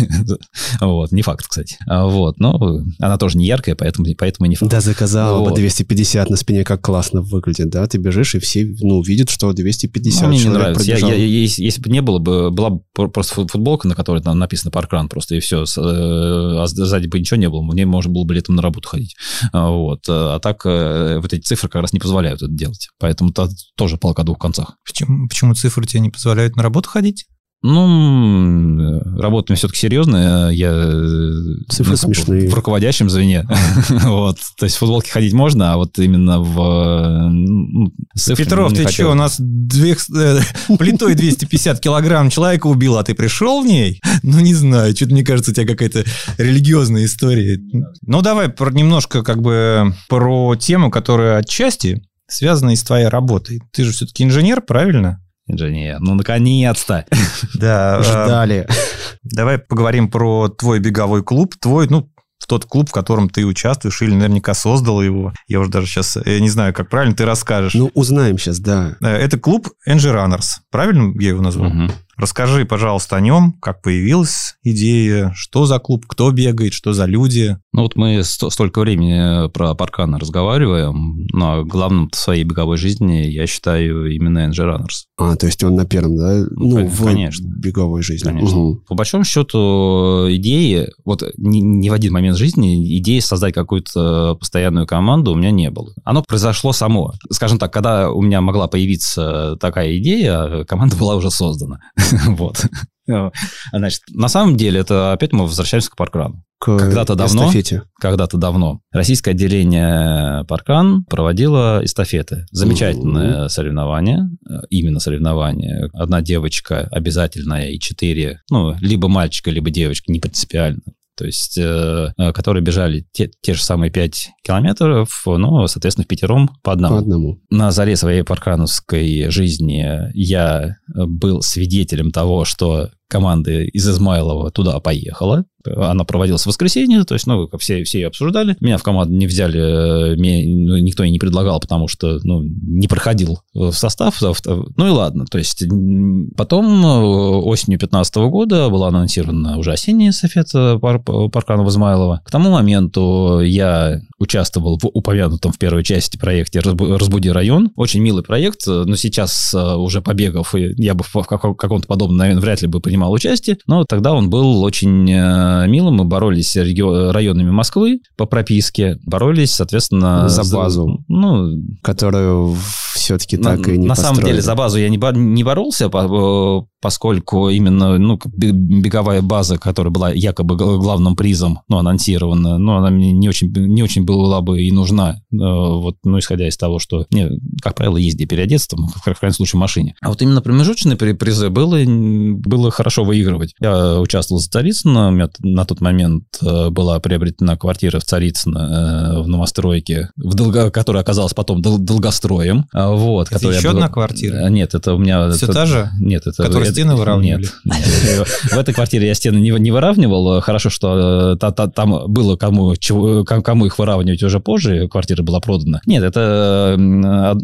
Вот, не факт, кстати. А Вот, но она тоже не яркая, поэтому, поэтому не факт. Да, заказал бы Вот. 250 на спине, как классно выглядит, да? Ты бежишь, и все, ну, видят, что 250 Ну, мне не человек нравится. Я- пробежал. я- если, бы не было бы, была бы пр- просто фут- футболка, на которой там написано паркран просто, и все, а сзади бы ничего не было, мне можно было бы летом на работу ходить. А, Вот. А так э, вот эти цифры как раз не позволяют это делать. Поэтому то- тоже палка о двух концах. Почему, почему цифры тебе не позволяют на работу ходить? Ну, работа у меня все-таки серьезная. Я э, Цифры ну, смешные. в руководящем звене. [laughs] вот. То есть в футболке ходить можно, а вот именно в... ну, Петров, ты хотел. что, у нас две, э, плитой 250 килограмм человека убил, а ты пришел в ней? Ну, не знаю, что-то мне кажется, у тебя какая-то религиозная история. Ну, давай про, немножко как бы про тему, которая отчасти связана и с твоей работой. Ты же все-таки инженер, правильно? Инженер, ну наконец-то. [laughs] Да. [laughs] э, Ждали. Давай поговорим про твой беговой клуб, твой, ну, тот клуб, в котором ты участвуешь или наверняка создал его. Я уже даже сейчас, я не знаю, как правильно ты расскажешь. Ну, узнаем сейчас, да. Э, Это клуб Engine Runners. Правильно я его назвал? Мгм. Расскажи, пожалуйста, о нем, как появилась идея, что за клуб, кто бегает, что за люди. Ну вот мы сто- столько времени про парканы разговариваем, но главным в своей беговой жизни я считаю именно NG Runners. А, то есть он на первом, да? Ну, кон- в конечно. беговой жизни. Конечно. Мгм. По большому счету, идеи, вот ни, ни в один момент жизни идеи создать какую-то постоянную команду у меня не было. Оно произошло само. Скажем так, когда у меня могла появиться такая идея, команда была уже создана. [laughs] Вот. Значит, на самом деле, это опять мы возвращаемся к паркрану. Когда-то давно. Когда-то давно российское отделение паркран проводило эстафеты. Замечательное соревнование, э, именно соревнование. Одна девочка обязательная и четыре, ну, либо мальчика, либо девочка, не принципиально. То есть, э, э, которые бежали те, те же самые 5 километров, но, соответственно, в пятером по одному. По одному. На заре своей паркановской жизни я был свидетелем того, что команда из Измайлова туда поехала. Она проводилась в воскресенье, то есть, ну, все, все ее обсуждали. Меня в команду не взяли, э, мне ну, никто и не предлагал, потому что, ну, не проходил в состав. Ну и ладно, то есть потом э, осенью 2015 года была анонсирована уже осенняя эстафета пар Парканова Измайлова. К тому моменту я участвовал в упомянутом в первой части проекте «Разбуди район». Очень милый проект, но сейчас э, уже побегав, я бы в каком-то подобном, наверное, вряд ли бы принимал участие, но тогда он был очень э, милым. Мы боролись с районами Москвы по прописке, боролись, соответственно... За базу, ну, которую все-таки так на, и не На самом построили. деле за базу я не, бо- не боролся, по- поскольку именно ну, беговая база, которая была якобы главным призом, ну, анонсирована, но она мне не очень, не очень была бы и нужна, э, вот, ну, исходя из того, что, не, как правило, езди переодеться, там, в крайнем случае, в машине. А вот именно промежуточные при- призы было, было хорошо выигрывать. Я участвовал за Царицыно, у меня на тот момент э, была приобретена квартира в Царицыно, э, в новостройке, в долго, которая оказалась потом дол- долгостроем. А, Вот, Это еще была- одна квартира? А, Нет, это у меня... Все это- та же? Нет, это... Которую это- стены выравнивали? Нет. В этой квартире я стены не, не выравнивал. Хорошо, что э, та- та- там было кому, кому их выравнивать уже позже. Квартира была продана. Нет, это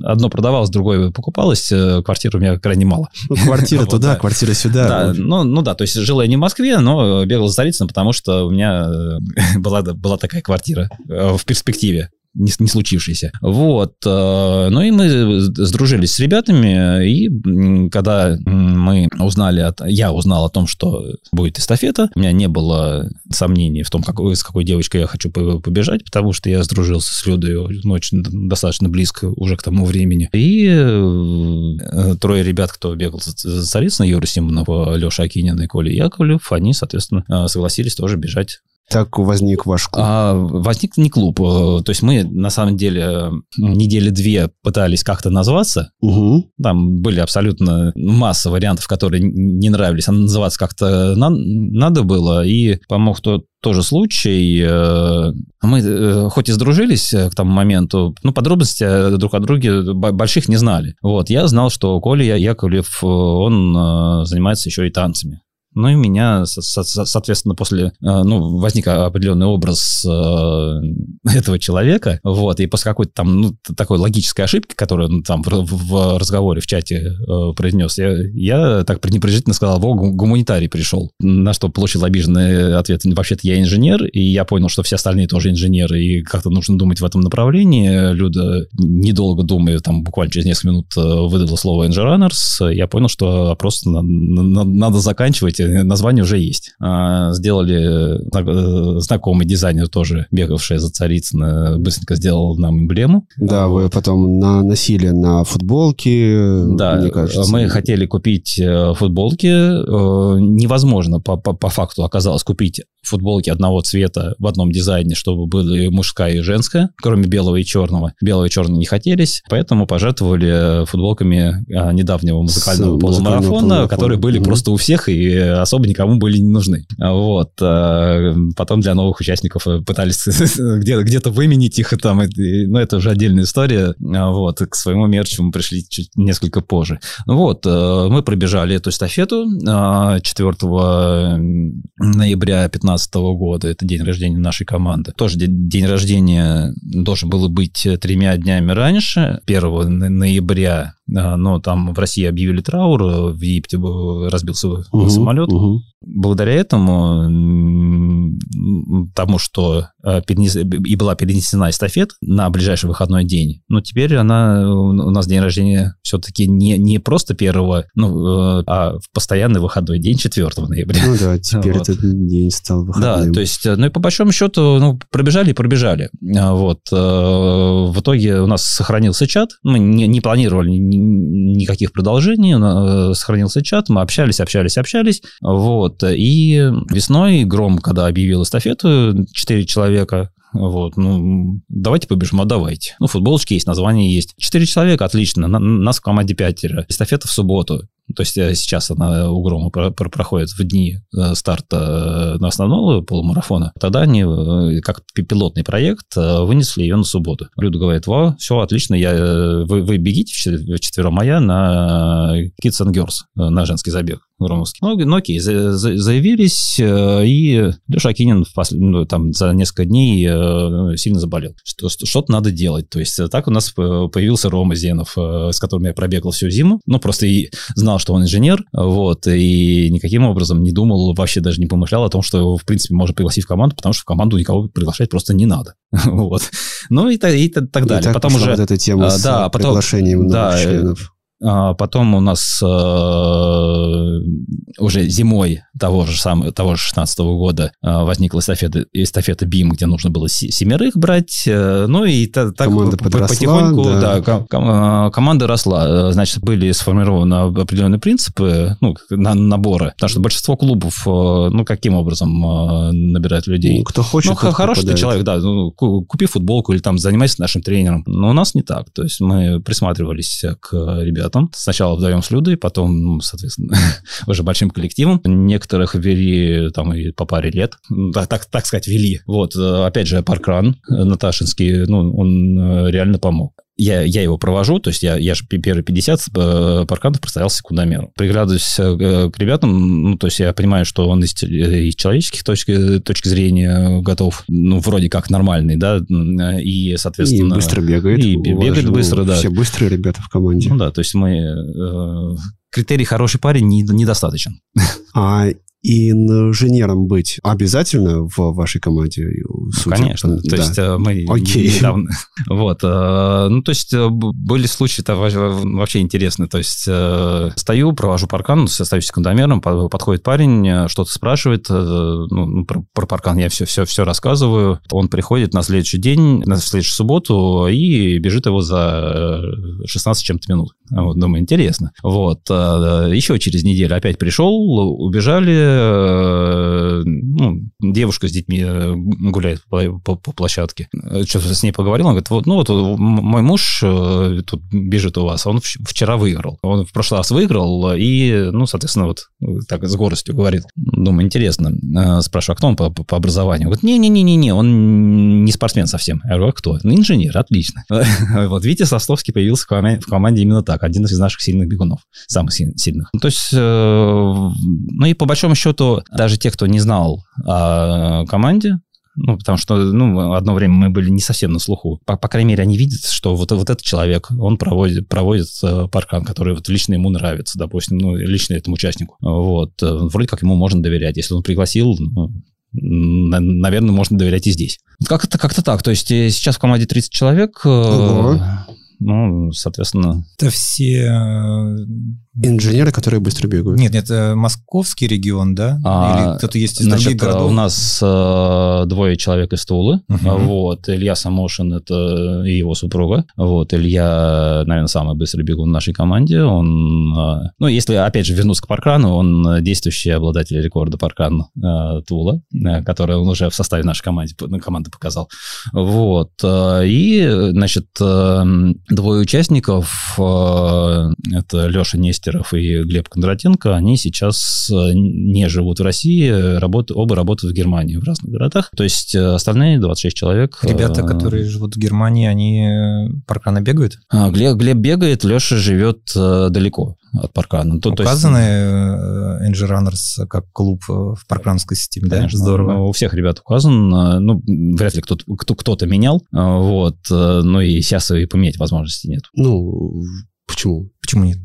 одно продавалось, другое покупалось. Э, Квартир у меня крайне мало. Квартира [laughs] туда, да. квартира сюда. Ну, ну да, то есть жил я не в Москве, но бегал за Царицыно, потому что у меня э, [laughs] была, была такая квартира э, в перспективе не, не случившейся. Вот. э, Ну и мы сдружились с ребятами, и когда мы узнали, от- я узнал о том, что будет эстафета, у меня не было сомнений в том, какой, с какой девочкой я хочу по- побежать, потому что я сдружился с Людой очень достаточно близко уже к тому времени. И э, трое ребят, кто бегал за, Царицыно, Юра Симонов, Леша Акинин и Коля Яковлев, они, соответственно, э, согласились тоже бежать Так возник ваш клуб. а, возник не клуб. э, То есть мы, на самом деле, недели две пытались как-то назваться. Мгм. Там были абсолютно масса вариантов, которые не нравились. А называться как-то на- надо было. И помог тот тоже случай. э, Мы э, хоть и сдружились к тому моменту, ну, подробности друг о друге больших не знали. Вот, я знал, что Коля Яковлев, он занимается еще и танцами. Ну и меня, со- со- соответственно, после, э, ну, возник определенный образ э, [laughs] этого человека, вот, и после какой-то там, ну, такой логической ошибки, которую он там в, разговоре в чате э, произнес, я, я так пренебрежительно сказал, во, гу- гуманитарий пришел, на что получил обиженный ответ, вообще-то я инженер, и я понял, что все остальные тоже инженеры, и как-то нужно думать в этом направлении. Люда, недолго думая, там буквально через несколько минут выдала слово «Engineers», я понял, что на- надо заканчивать, э, название уже есть. А, Сделали зна- э, знакомый дизайнер тоже, бегавший за Царицыно, быстренько сделал нам эмблему. Да, вы потом наносили на футболки, Да, мне кажется. мы хотели купить э, футболки. Э, Невозможно по, по, по факту оказалось купить футболки одного цвета в одном дизайне, чтобы были мужская и женская, кроме белого и черного. Белого и черного не хотелись, поэтому пожертвовали футболками э, недавнего музыкального С полумарафона, музыкального полумарафона. которые были Мгм. просто у всех и особо никому были не нужны. А Вот. э, Потом для новых участников э, пытались [laughs] где- где-то выменить их, и там, но это уже отдельная история. А Вот. К своему мерчу мы пришли чуть несколько позже. Ну Вот. э, Мы пробежали эту эстафету а, 4 ноября 2015 года. Это день рождения нашей команды. Тоже де- день рождения должен был быть тремя днями раньше, 1 но- ноября, а, но там в России объявили траур, э, в Египте разбился Мгм, самолет. мгм. Благодаря этому, тому, что э, перенес, и была перенесена эстафета на ближайший выходной день, но теперь она у нас день рождения все-таки не, не просто первого, ну, э, а в постоянный выходной день 4 ноября. Ну да, теперь вот. этот день стал выходным. Да, то есть, ну и по большому счету, ну, пробежали и пробежали. А вот. В итоге у нас сохранился чат, мы не, не планировали никаких продолжений, сохранился чат, мы общались, общались, общались, вот, и весной Гром, когда объявил эстафету, 4 человека, вот, ну, давайте побежим, а давайте. Ну, футболочки есть, название есть. Четыре человека, отлично, нас в команде пятеро. Эстафета в субботу. То есть э, сейчас она у Грома проходит в дни э, старта э, на основного полумарафона. Тогда они, как пилотный проект, вынесли ее на субботу. Люди говорят, во, все, отлично, я, вы, вы бегите в четвером, а я на Kids and Girls, на женский забег громовский. Ну, ну окей, за, за, заявились, и Леша Акинин послед... ну, там за несколько дней сильно заболел. Что, что-то надо делать. То есть так у нас появился Рома Зенов, с которым я пробегал всю зиму. Ну, просто и знал, что он инженер, вот, и никаким образом не думал, вообще даже не помышлял о том, что его, в принципе, можно пригласить в команду, потому что в команду никого приглашать просто не надо. [laughs] вот. Ну и, и, и так далее. И так потом уже... вот эта тема а, с да, приглашением потом, да, членов. А потом у нас э, уже зимой того же самого, того же 16 года э, возникла эстафета, эстафета БИМ, где нужно было семерых брать. Э, ну и так команда потихоньку, да, да ком, ком, команда росла. Значит, были сформированы определенные принципы ну, на, набора, потому что большинство клубов, ну, каким образом набирают людей? Ну, кто хочет, Ну, хороший ты человек, да, ну, купи футболку или там занимайся нашим тренером. Но у нас не так. То есть мы присматривались к ребятам ребятам. Сначала вдвоем с Людой, потом, соответственно, [laughs] уже большим коллективом. Некоторых вели там и по паре лет. Так, так, так сказать, вели. Вот, э, опять же, Паркран э, Наташинский, ну, он э, реально помог я, я его провожу, то есть я, я же первые 50 э, паркантов простоял секундомером. Приглядываюсь э, к ребятам, ну, то есть я понимаю, что он из, из человеческих точки, точки зрения готов, ну, вроде как нормальный, да, и, соответственно... И быстро бегает. И бегает же, быстро, да. Все быстрые ребята в команде. Ну да, то есть мы... Э, критерий «хороший парень» не, недостаточен. А инженером быть обязательно в вашей команде? Судя? Конечно. Да. То есть э, мы Окей. недавно... [laughs] Вот. Э, ну, то есть э, были случаи-то вообще интересные. То есть стою, провожу паркан, остаюсь секундомером, подходит парень, что-то спрашивает. Ну, ну, про, про паркан я все, все, все рассказываю. Он приходит на следующий день, на следующую субботу и бежит его за 16 чем-то минут. Вот, думаю, интересно. Вот. Еще через неделю опять пришел, убежали, ну, девушка с детьми э, гуляет по, по, по площадке. Что-то с ней поговорил, он говорит, вот, ну вот мой муж э, тут бежит у вас, он вчера выиграл. Он в прошлый раз выиграл, и, ну, соответственно, вот так с гордостью говорит. Думаю, интересно. Спрашиваю, а кто он по, по образованию? Он говорит, не-не-не-не, он не спортсмен совсем. Я говорю, а кто? Ну, инженер, отлично. [laughs] Вот Витя Сосновский появился в команде именно так, один из наших сильных бегунов, самых сильных. То есть, ну и по большому счету, даже те, кто не знал о команде, ну, потому что, ну, одно время мы были не совсем на слуху. По, по крайней мере, они видят, что вот, вот этот человек, он проводит, проводит э, паркан, который вот лично ему нравится, допустим, ну, лично этому участнику. Вот. Э, вроде как ему можно доверять. Если он пригласил, ну, наверное, можно доверять и здесь. Как-то как так. То есть э, сейчас в команде 30 человек. Ого. Ну, соответственно... Это все... Э, Инженеры, которые быстро бегают. Нет, нет, это московский регион, да? А, Или кто-то есть из значит, других городов? У нас э, двое человек из Тулы. Угу. Вот, Илья Самошин, это и его супруга. Вот, Илья, наверное, самый быстрый бегун в нашей команде. Он, э, ну, если, опять же, вернуться к паркрану, он действующий обладатель рекорда паркран э, Тула, э, который он уже в составе нашей команды, команды показал. Вот, э, и, значит, э, двое участников, э, это Леша Нестеров и Глеб Кондратенко, они сейчас э, не живут в России, работ, оба работают в Германии, в разных городах. То есть э, остальные 26 человек... Ребята, которые живут в Германии, они паркана бегают? А, Глеб, Глеб бегает, Леша живет далеко от паркана. То, Указаны есть... NG Runners как клуб в паркрановской системе, Конечно, да? Здорово. Ну, у всех ребят указан. Ну, вряд ли кто-то, кто-то менял, вот. Ну и сейчас и поменять возможности нет. Ну, почему? Почему нет?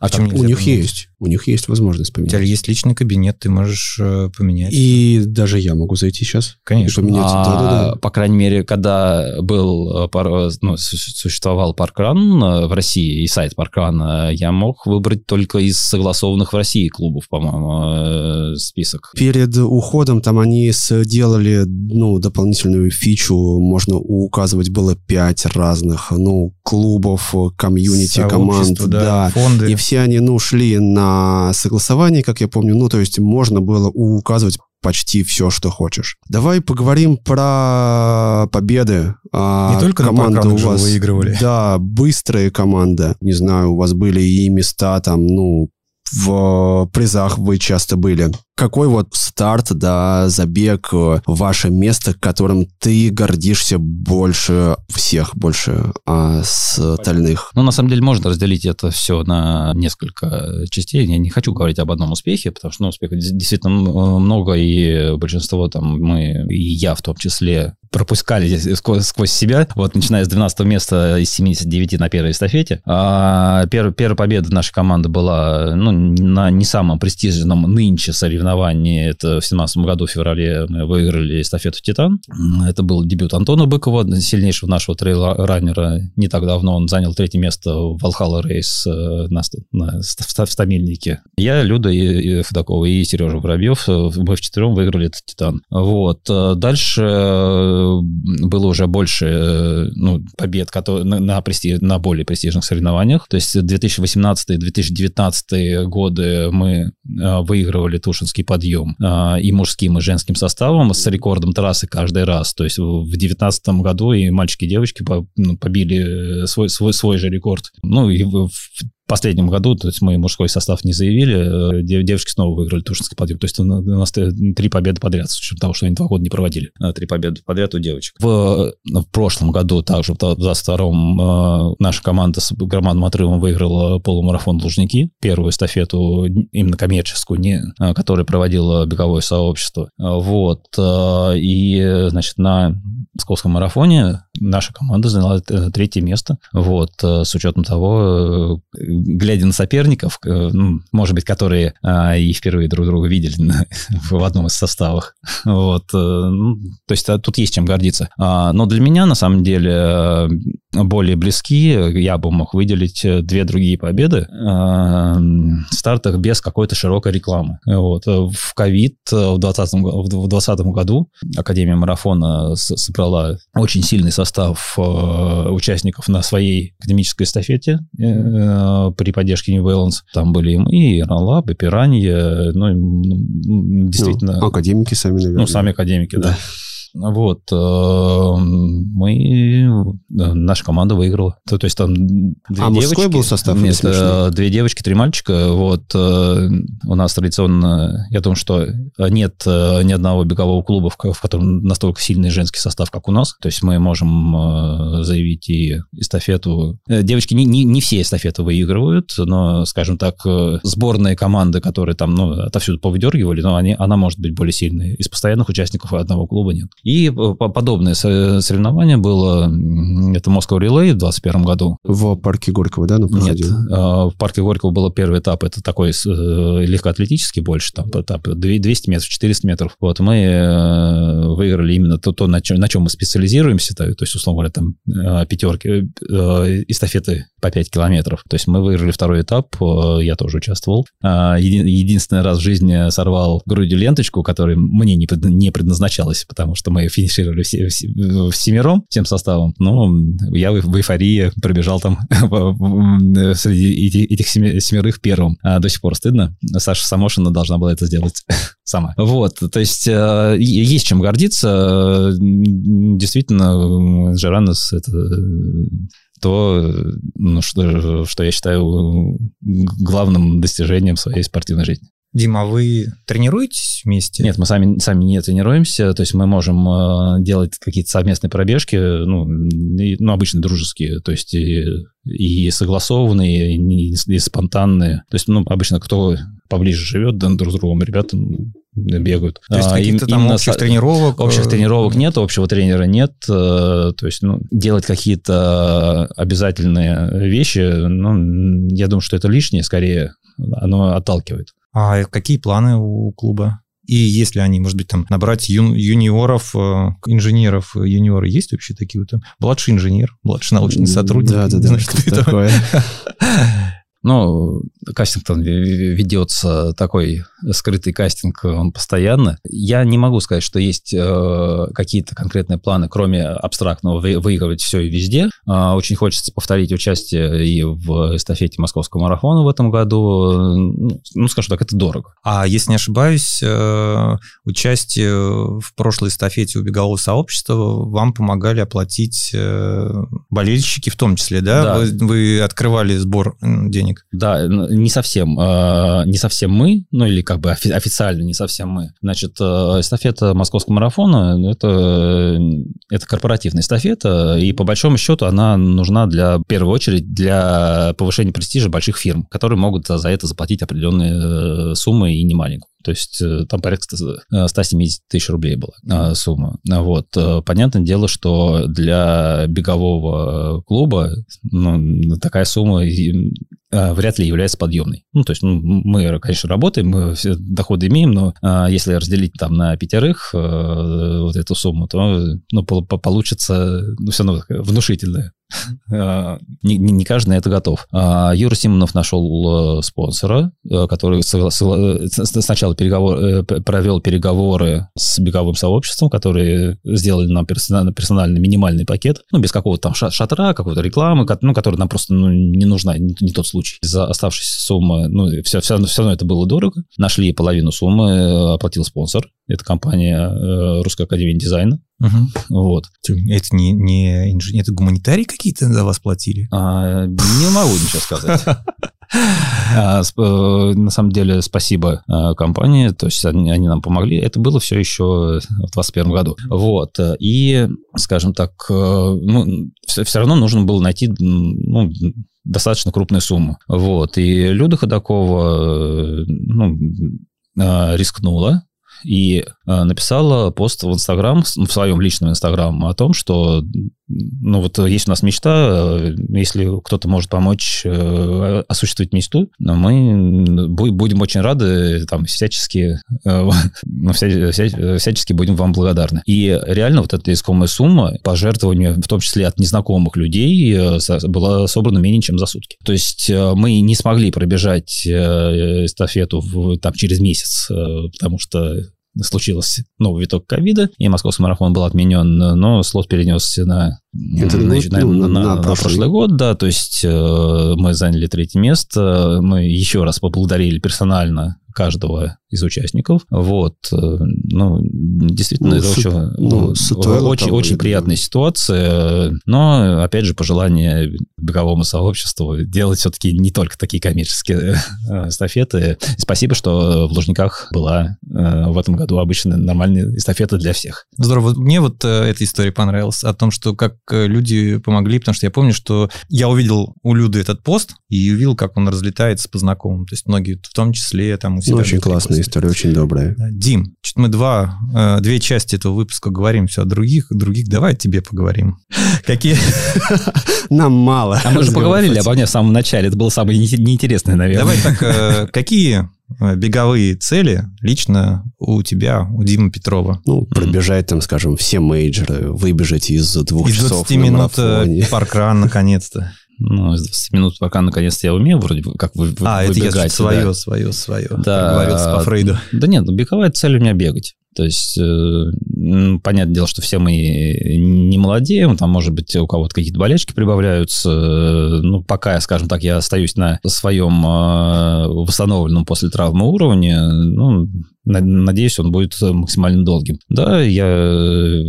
А чем У нельзя них поменять? есть. У них есть возможность У тебя поменять. есть личный кабинет, ты можешь э, поменять. И даже я могу зайти сейчас Конечно. и поменять. А, Да-да-да. По крайней мере, когда был, э, э, ну, су- существовал паркран в России и сайт паркрана, я мог выбрать только из согласованных в России клубов, по-моему, список. Перед уходом там они сделали ну, дополнительную фичу, можно указывать было пять разных ну, клубов, комьюнити, команд. Сообщества, да, фонды. И все они, ну, шли на согласование, как я помню. Ну, то есть можно было указывать почти все, что хочешь. Давай поговорим про победы. А, Не только на команда паркранах у вас, выигрывали. Да, быстрая команда. Не знаю, у вас были и места там, ну, в призах вы часто были. Какой вот старт, да, забег, э, ваше место, которым ты гордишься больше всех, больше а, остальных? Ну, на самом деле, можно разделить это все на несколько частей. Я не хочу говорить об одном успехе, потому что ну, успехов действительно много, и большинство там мы, и я в том числе, пропускали сквозь, сквозь себя. Вот начиная с 12 места из 79 на первой эстафете. А первая, первая победа нашей команды была ну, на не самом престижном нынче соревновании. Это в 17 году, в феврале, мы выиграли эстафету «Титан». Это был дебют Антона Быкова, сильнейшего нашего трейл-раннера. Не так давно он занял третье место в Valhalla Рейс э, на, на в в стамильнике. Я, Люда и, и Федакова и Сережа Воробьев, э, мы вчетвером выиграли этот «Титан». Вот. Э, Дальше было уже больше э, ну, побед которые, на, на, прести- на более престижных соревнованиях. То есть 2018-2019 годы мы э, выигрывали Тушинский подъем э, и мужским, и женским составом с рекордом трассы каждый раз. То есть в 2019 году и мальчики, и девочки ну, побили свой, свой, свой же рекорд. Ну и в последнем году, то есть мы мужской состав не заявили, э, дев- девочки снова выиграли Тушинский подъем. То есть у на- у нас э, три победы подряд, с учетом того, что они два года не проводили. Э, Три победы подряд у девочек. В, в прошлом году, также в 22-м, э, наша команда с громадным отрывом выиграла полумарафон Лужники, первую эстафету именно коммерческую, не, э, которую проводило беговое сообщество. Э, Вот. э, И, э, значит, на Московском марафоне наша команда заняла э, третье место. Вот. э, С учетом того, э, глядя на соперников, э, ну, может быть, которые а, и впервые друг друга видели [laughs] в одном из составов. Вот. э, ну, То есть а, тут есть чем гордиться. А, Но для меня, на самом деле, э, более близки, я бы мог выделить две другие победы в стартах без какой-то широкой рекламы. Вот. В ковид в 2020 в 2020 году Академия марафона собрала очень сильный состав участников на своей академической эстафете при поддержке New Balance. Там были и мы, и Пиранья, ну, м, действительно... Ну, академики сами, наверное. Ну, сами академики, да. Да. Вот. э, Мы... Наша команда выиграла. То, то есть там две А мужской девочки- был состав Нет, э, две девочки, три мальчика. Вот. э, У нас традиционно... Я думаю, что нет э, ни одного бегового клуба, в ко- в котором настолько сильный женский состав, как у нас. То есть мы можем заявить и эстафету... Девочки не, не, не все эстафеты выигрывают, но, скажем так, сборные команды, которые там, ну, отовсюду повыдергивали, но они, она может быть более сильной. Из постоянных участников одного клуба нет. И э, по- подобное со- соревнование было, это Moscow Relay в 2021 году. В парке Горького, да, на Нет, э, в парке Горького был первый этап, это такой э, легкоатлетический больше, там этап 200 метров, 400 метров. Вот мы э, выиграли именно то, то на, чем, на чем мы специализируемся, то, то есть, условно говоря, там пятерки, эстафеты по 5 километров. То есть мы выиграли второй этап, я тоже участвовал. А, еди- Единственный раз в жизни сорвал грудью ленточку, которая мне не предназначалась, потому что мы финишировали все, все, в семером, всем составом. Но я в в эйфории пробежал там [laughs] среди эти- этих семи- семерых первым. А, До сих пор стыдно. Саша Самошина должна была это сделать [laughs] сама. Вот, то есть э, есть чем гордиться. Действительно, Джаранес это то, ну, что, что я считаю главным достижением своей спортивной жизни. Дима, а вы тренируетесь вместе? Нет, мы сами, сами не тренируемся, то есть мы можем э, делать какие-то совместные пробежки, ну, и- ну обычно дружеские, то есть и, и согласованные, и, и спонтанные. То есть, ну, обычно кто поближе живет да, друг с другом, ребята бегают. То есть А, каких-то там именно общих тренировок? Общих э, тренировок нет, общего тренера нет. э, То есть, ну, делать какие-то обязательные вещи, ну, я думаю, что это лишнее, скорее, оно отталкивает. А какие планы у клуба? И если они, может быть, там набрать ю- юниоров, э, инженеров, юниоры, есть вообще такие вот? Младший инженер, младший научный сотрудник. Да, да, да, что такое. Ну, кастинг там ве- ведется такой скрытый кастинг, он постоянно. Я не могу сказать, что есть э, какие-то конкретные планы, кроме абстрактного вы- выигрывать все и везде. А, очень хочется повторить участие и в эстафете московского марафона в этом году. Ну, ну, скажу так, это дорого. А если не ошибаюсь, э, участие в прошлой эстафете у бегового сообщества вам помогали оплатить э, болельщики в том числе, да? Да. Вы, вы открывали сбор м, денег. Да, не совсем, э, не совсем мы, ну или как бы офи- официально не совсем мы. Значит, э, эстафета московского марафона это, это корпоративная эстафета, и по большому счету она нужна для, в первую очередь для повышения престижа больших фирм, которые могут за это заплатить определенные э, суммы и не маленькую. То есть э, там порядка 100 э, 170 тысяч рублей была э, сумма. А Вот. э, Понятное дело, что для бегового клуба ну, такая сумма э, вряд ли является подъемной. Ну, то есть ну, мы, конечно, работаем, мы все доходы имеем, но э, если разделить там на пятерых э, вот эту сумму, то ну, по- получится ну, все равно такая внушительная. Э, Не, не- каждый на это готов. А, Юра Симонов нашел э, спонсора, э, который э, сначала переговор, провел переговоры с беговым сообществом, которые сделали нам персонально, персональный минимальный пакет, ну, без какого-то там ша- шатра, какой-то рекламы, ну, которая нам просто ну, не нужна, не, не тот случай. За оставшейся суммы, ну, все, все, все равно это было дорого. Нашли половину суммы, оплатил спонсор. Это компания Русская Академия Дизайна. Мгм. Вот. Это не, не инженер, это гуманитарии какие-то за вас платили? А, не могу ничего сказать. [laughs] А, э, На самом деле, спасибо э, компании, то есть они, они нам помогли. Это было все еще в 2021 году. Вот. И, скажем так, э, ну, все, все равно нужно было найти ну, достаточно крупную сумму. Вот. И Люда Ходакова ну, рискнула и э, написала пост в Инстаграм, в своем личном Инстаграм, о том, что ну вот есть у нас мечта, э, если кто-то может помочь э, осуществить мечту, мы бу- будем очень рады, там, всячески, э, [laughs] ну, вся- вся- всячески будем вам благодарны. И реально вот эта искомая сумма, пожертвования, в том числе от незнакомых людей, э, была собрана менее чем за сутки. То есть э, мы не смогли пробежать э, эстафету в- там через месяц, э, потому что случился новый виток ковида, и московский марафон был отменен, но слот перенесся на, Это на- ну, на- на- на на прошлый. прошлый год, да, то есть э, мы заняли третье место, мы еще раз поблагодарили персонально каждого из участников. Вот. э, Ну, действительно, Ну, это с- очень, ну, очень, очень я приятная ситуация. Но, опять же, пожелание беговому сообществу делать все-таки не только такие коммерческие э, эстафеты. Спасибо, что в Лужниках была э, в этом году обычно нормальная эстафета для всех. Здорово. Мне вот э, эта история понравилась о том, что как люди помогли, потому что я помню, что я увидел у Люды этот пост и увидел, как он разлетается по знакомым. То есть многие, в том числе, там у себя... Ну, очень классная постят. история, очень добрая. Да, Дим, что-то мы два, э, две части этого выпуска говорим все о других, других. Давай о тебе поговорим. [laughs] Какие... Нам мало. А мы же поговорили обо мне в самом начале. Это было самое не- неинтересное, наверное. Давай так, э, какие э, беговые цели лично у тебя, у Димы Петрова? Ну, пробежать там, скажем, все мейджоры, выбежать из двух Из часов 20 на минут э, [laughs] паркран, наконец-то. Ну, из 20 минут пока наконец-то я умею вроде бы как вы, А, это я выбегать. свое, да. свое, свое. Да. Говорился по Фрейду. Да нет, ну, беговая цель у меня бегать. То есть, э, понятное дело, что все мы не молодеем, там, может быть, у кого-то какие-то болячки прибавляются. Э, Ну, пока, скажем так, я остаюсь на своем э, восстановленном после травмы уровне, ну, надеюсь, он будет максимально долгим. Да, я, э,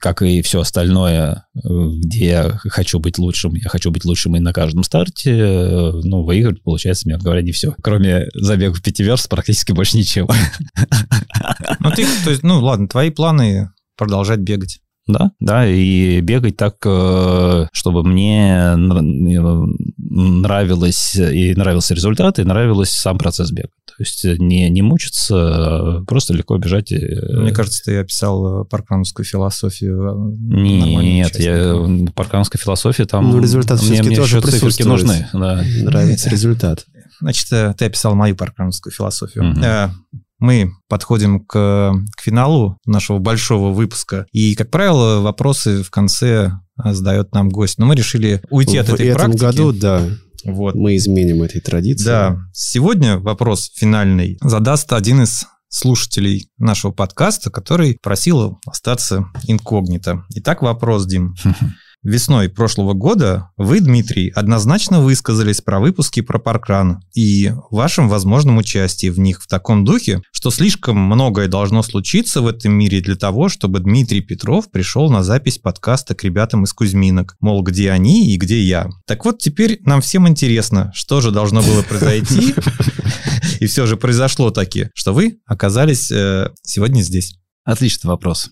как и все остальное, э, где я хочу быть лучшим, я хочу быть лучшим и на каждом старте, э, ну, выиграть, получается, мягко говоря, не все. Кроме забегов пятиверст, практически больше ничего. Ну, ты, то есть, ну, ладно, твои планы продолжать бегать. Да, да, и бегать так, э, чтобы мне нравилось и нравился результат, и нравилось сам процесс бега. То есть не, не мучиться, а просто легко бежать. Мне кажется, ты описал паркрановскую философию. Нет, я, паркрановская философия там... Ну, результат мне, мне тоже присутствует. нужны. Да. Нравится результат. Значит, ты описал мою паркрановскую философию. Угу мы подходим к, к финалу нашего большого выпуска. И, как правило, вопросы в конце задает нам гость. Но мы решили уйти в от этой практики. В этом году, да, вот. мы изменим этой традиции. Да. Сегодня вопрос финальный задаст один из слушателей нашего подкаста, который просил остаться инкогнито. Итак, вопрос, Дим. [laughs] Весной прошлого года вы, Дмитрий, однозначно высказались про выпуски про Паркран и вашем возможном участии в них в таком духе, что слишком многое должно случиться в этом мире для того, чтобы Дмитрий Петров пришел на запись подкаста к ребятам из Кузьминок. Мол, где они и где я. Так вот, теперь нам всем интересно, что же должно было произойти, и все же произошло таки, что вы оказались э, сегодня здесь. Отличный вопрос.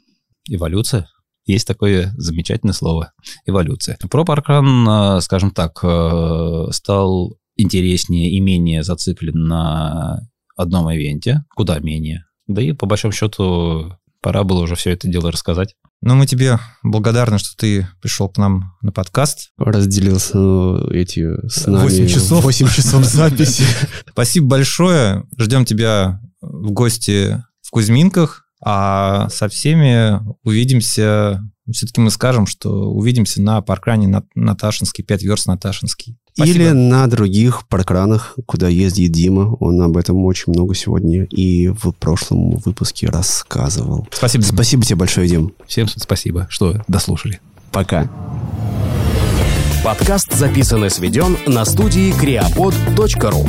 Эволюция? Есть такое замечательное слово – эволюция. Про паркран, э, скажем так, э, стал интереснее и менее зациклен на одном ивенте, куда менее. Да и по большому счету пора было уже все это дело рассказать. Но мы тебе благодарны, что ты пришел к нам на подкаст. Разделился ну, эти с нами 8 часов. 8 часов [laughs] записи. Спасибо большое. Ждем тебя в гости в Кузьминках. А со всеми увидимся, все-таки мы скажем, что увидимся на паркране на Наташинский, 5 верст Наташинский. Спасибо. Или на других паркранах, куда ездит Дима. Он об этом очень много сегодня и в прошлом выпуске рассказывал. Спасибо. Дима. Спасибо тебе большое, Дим. Всем спасибо, что дослушали. Пока. Подкаст записан и сведен на студии creapod.ru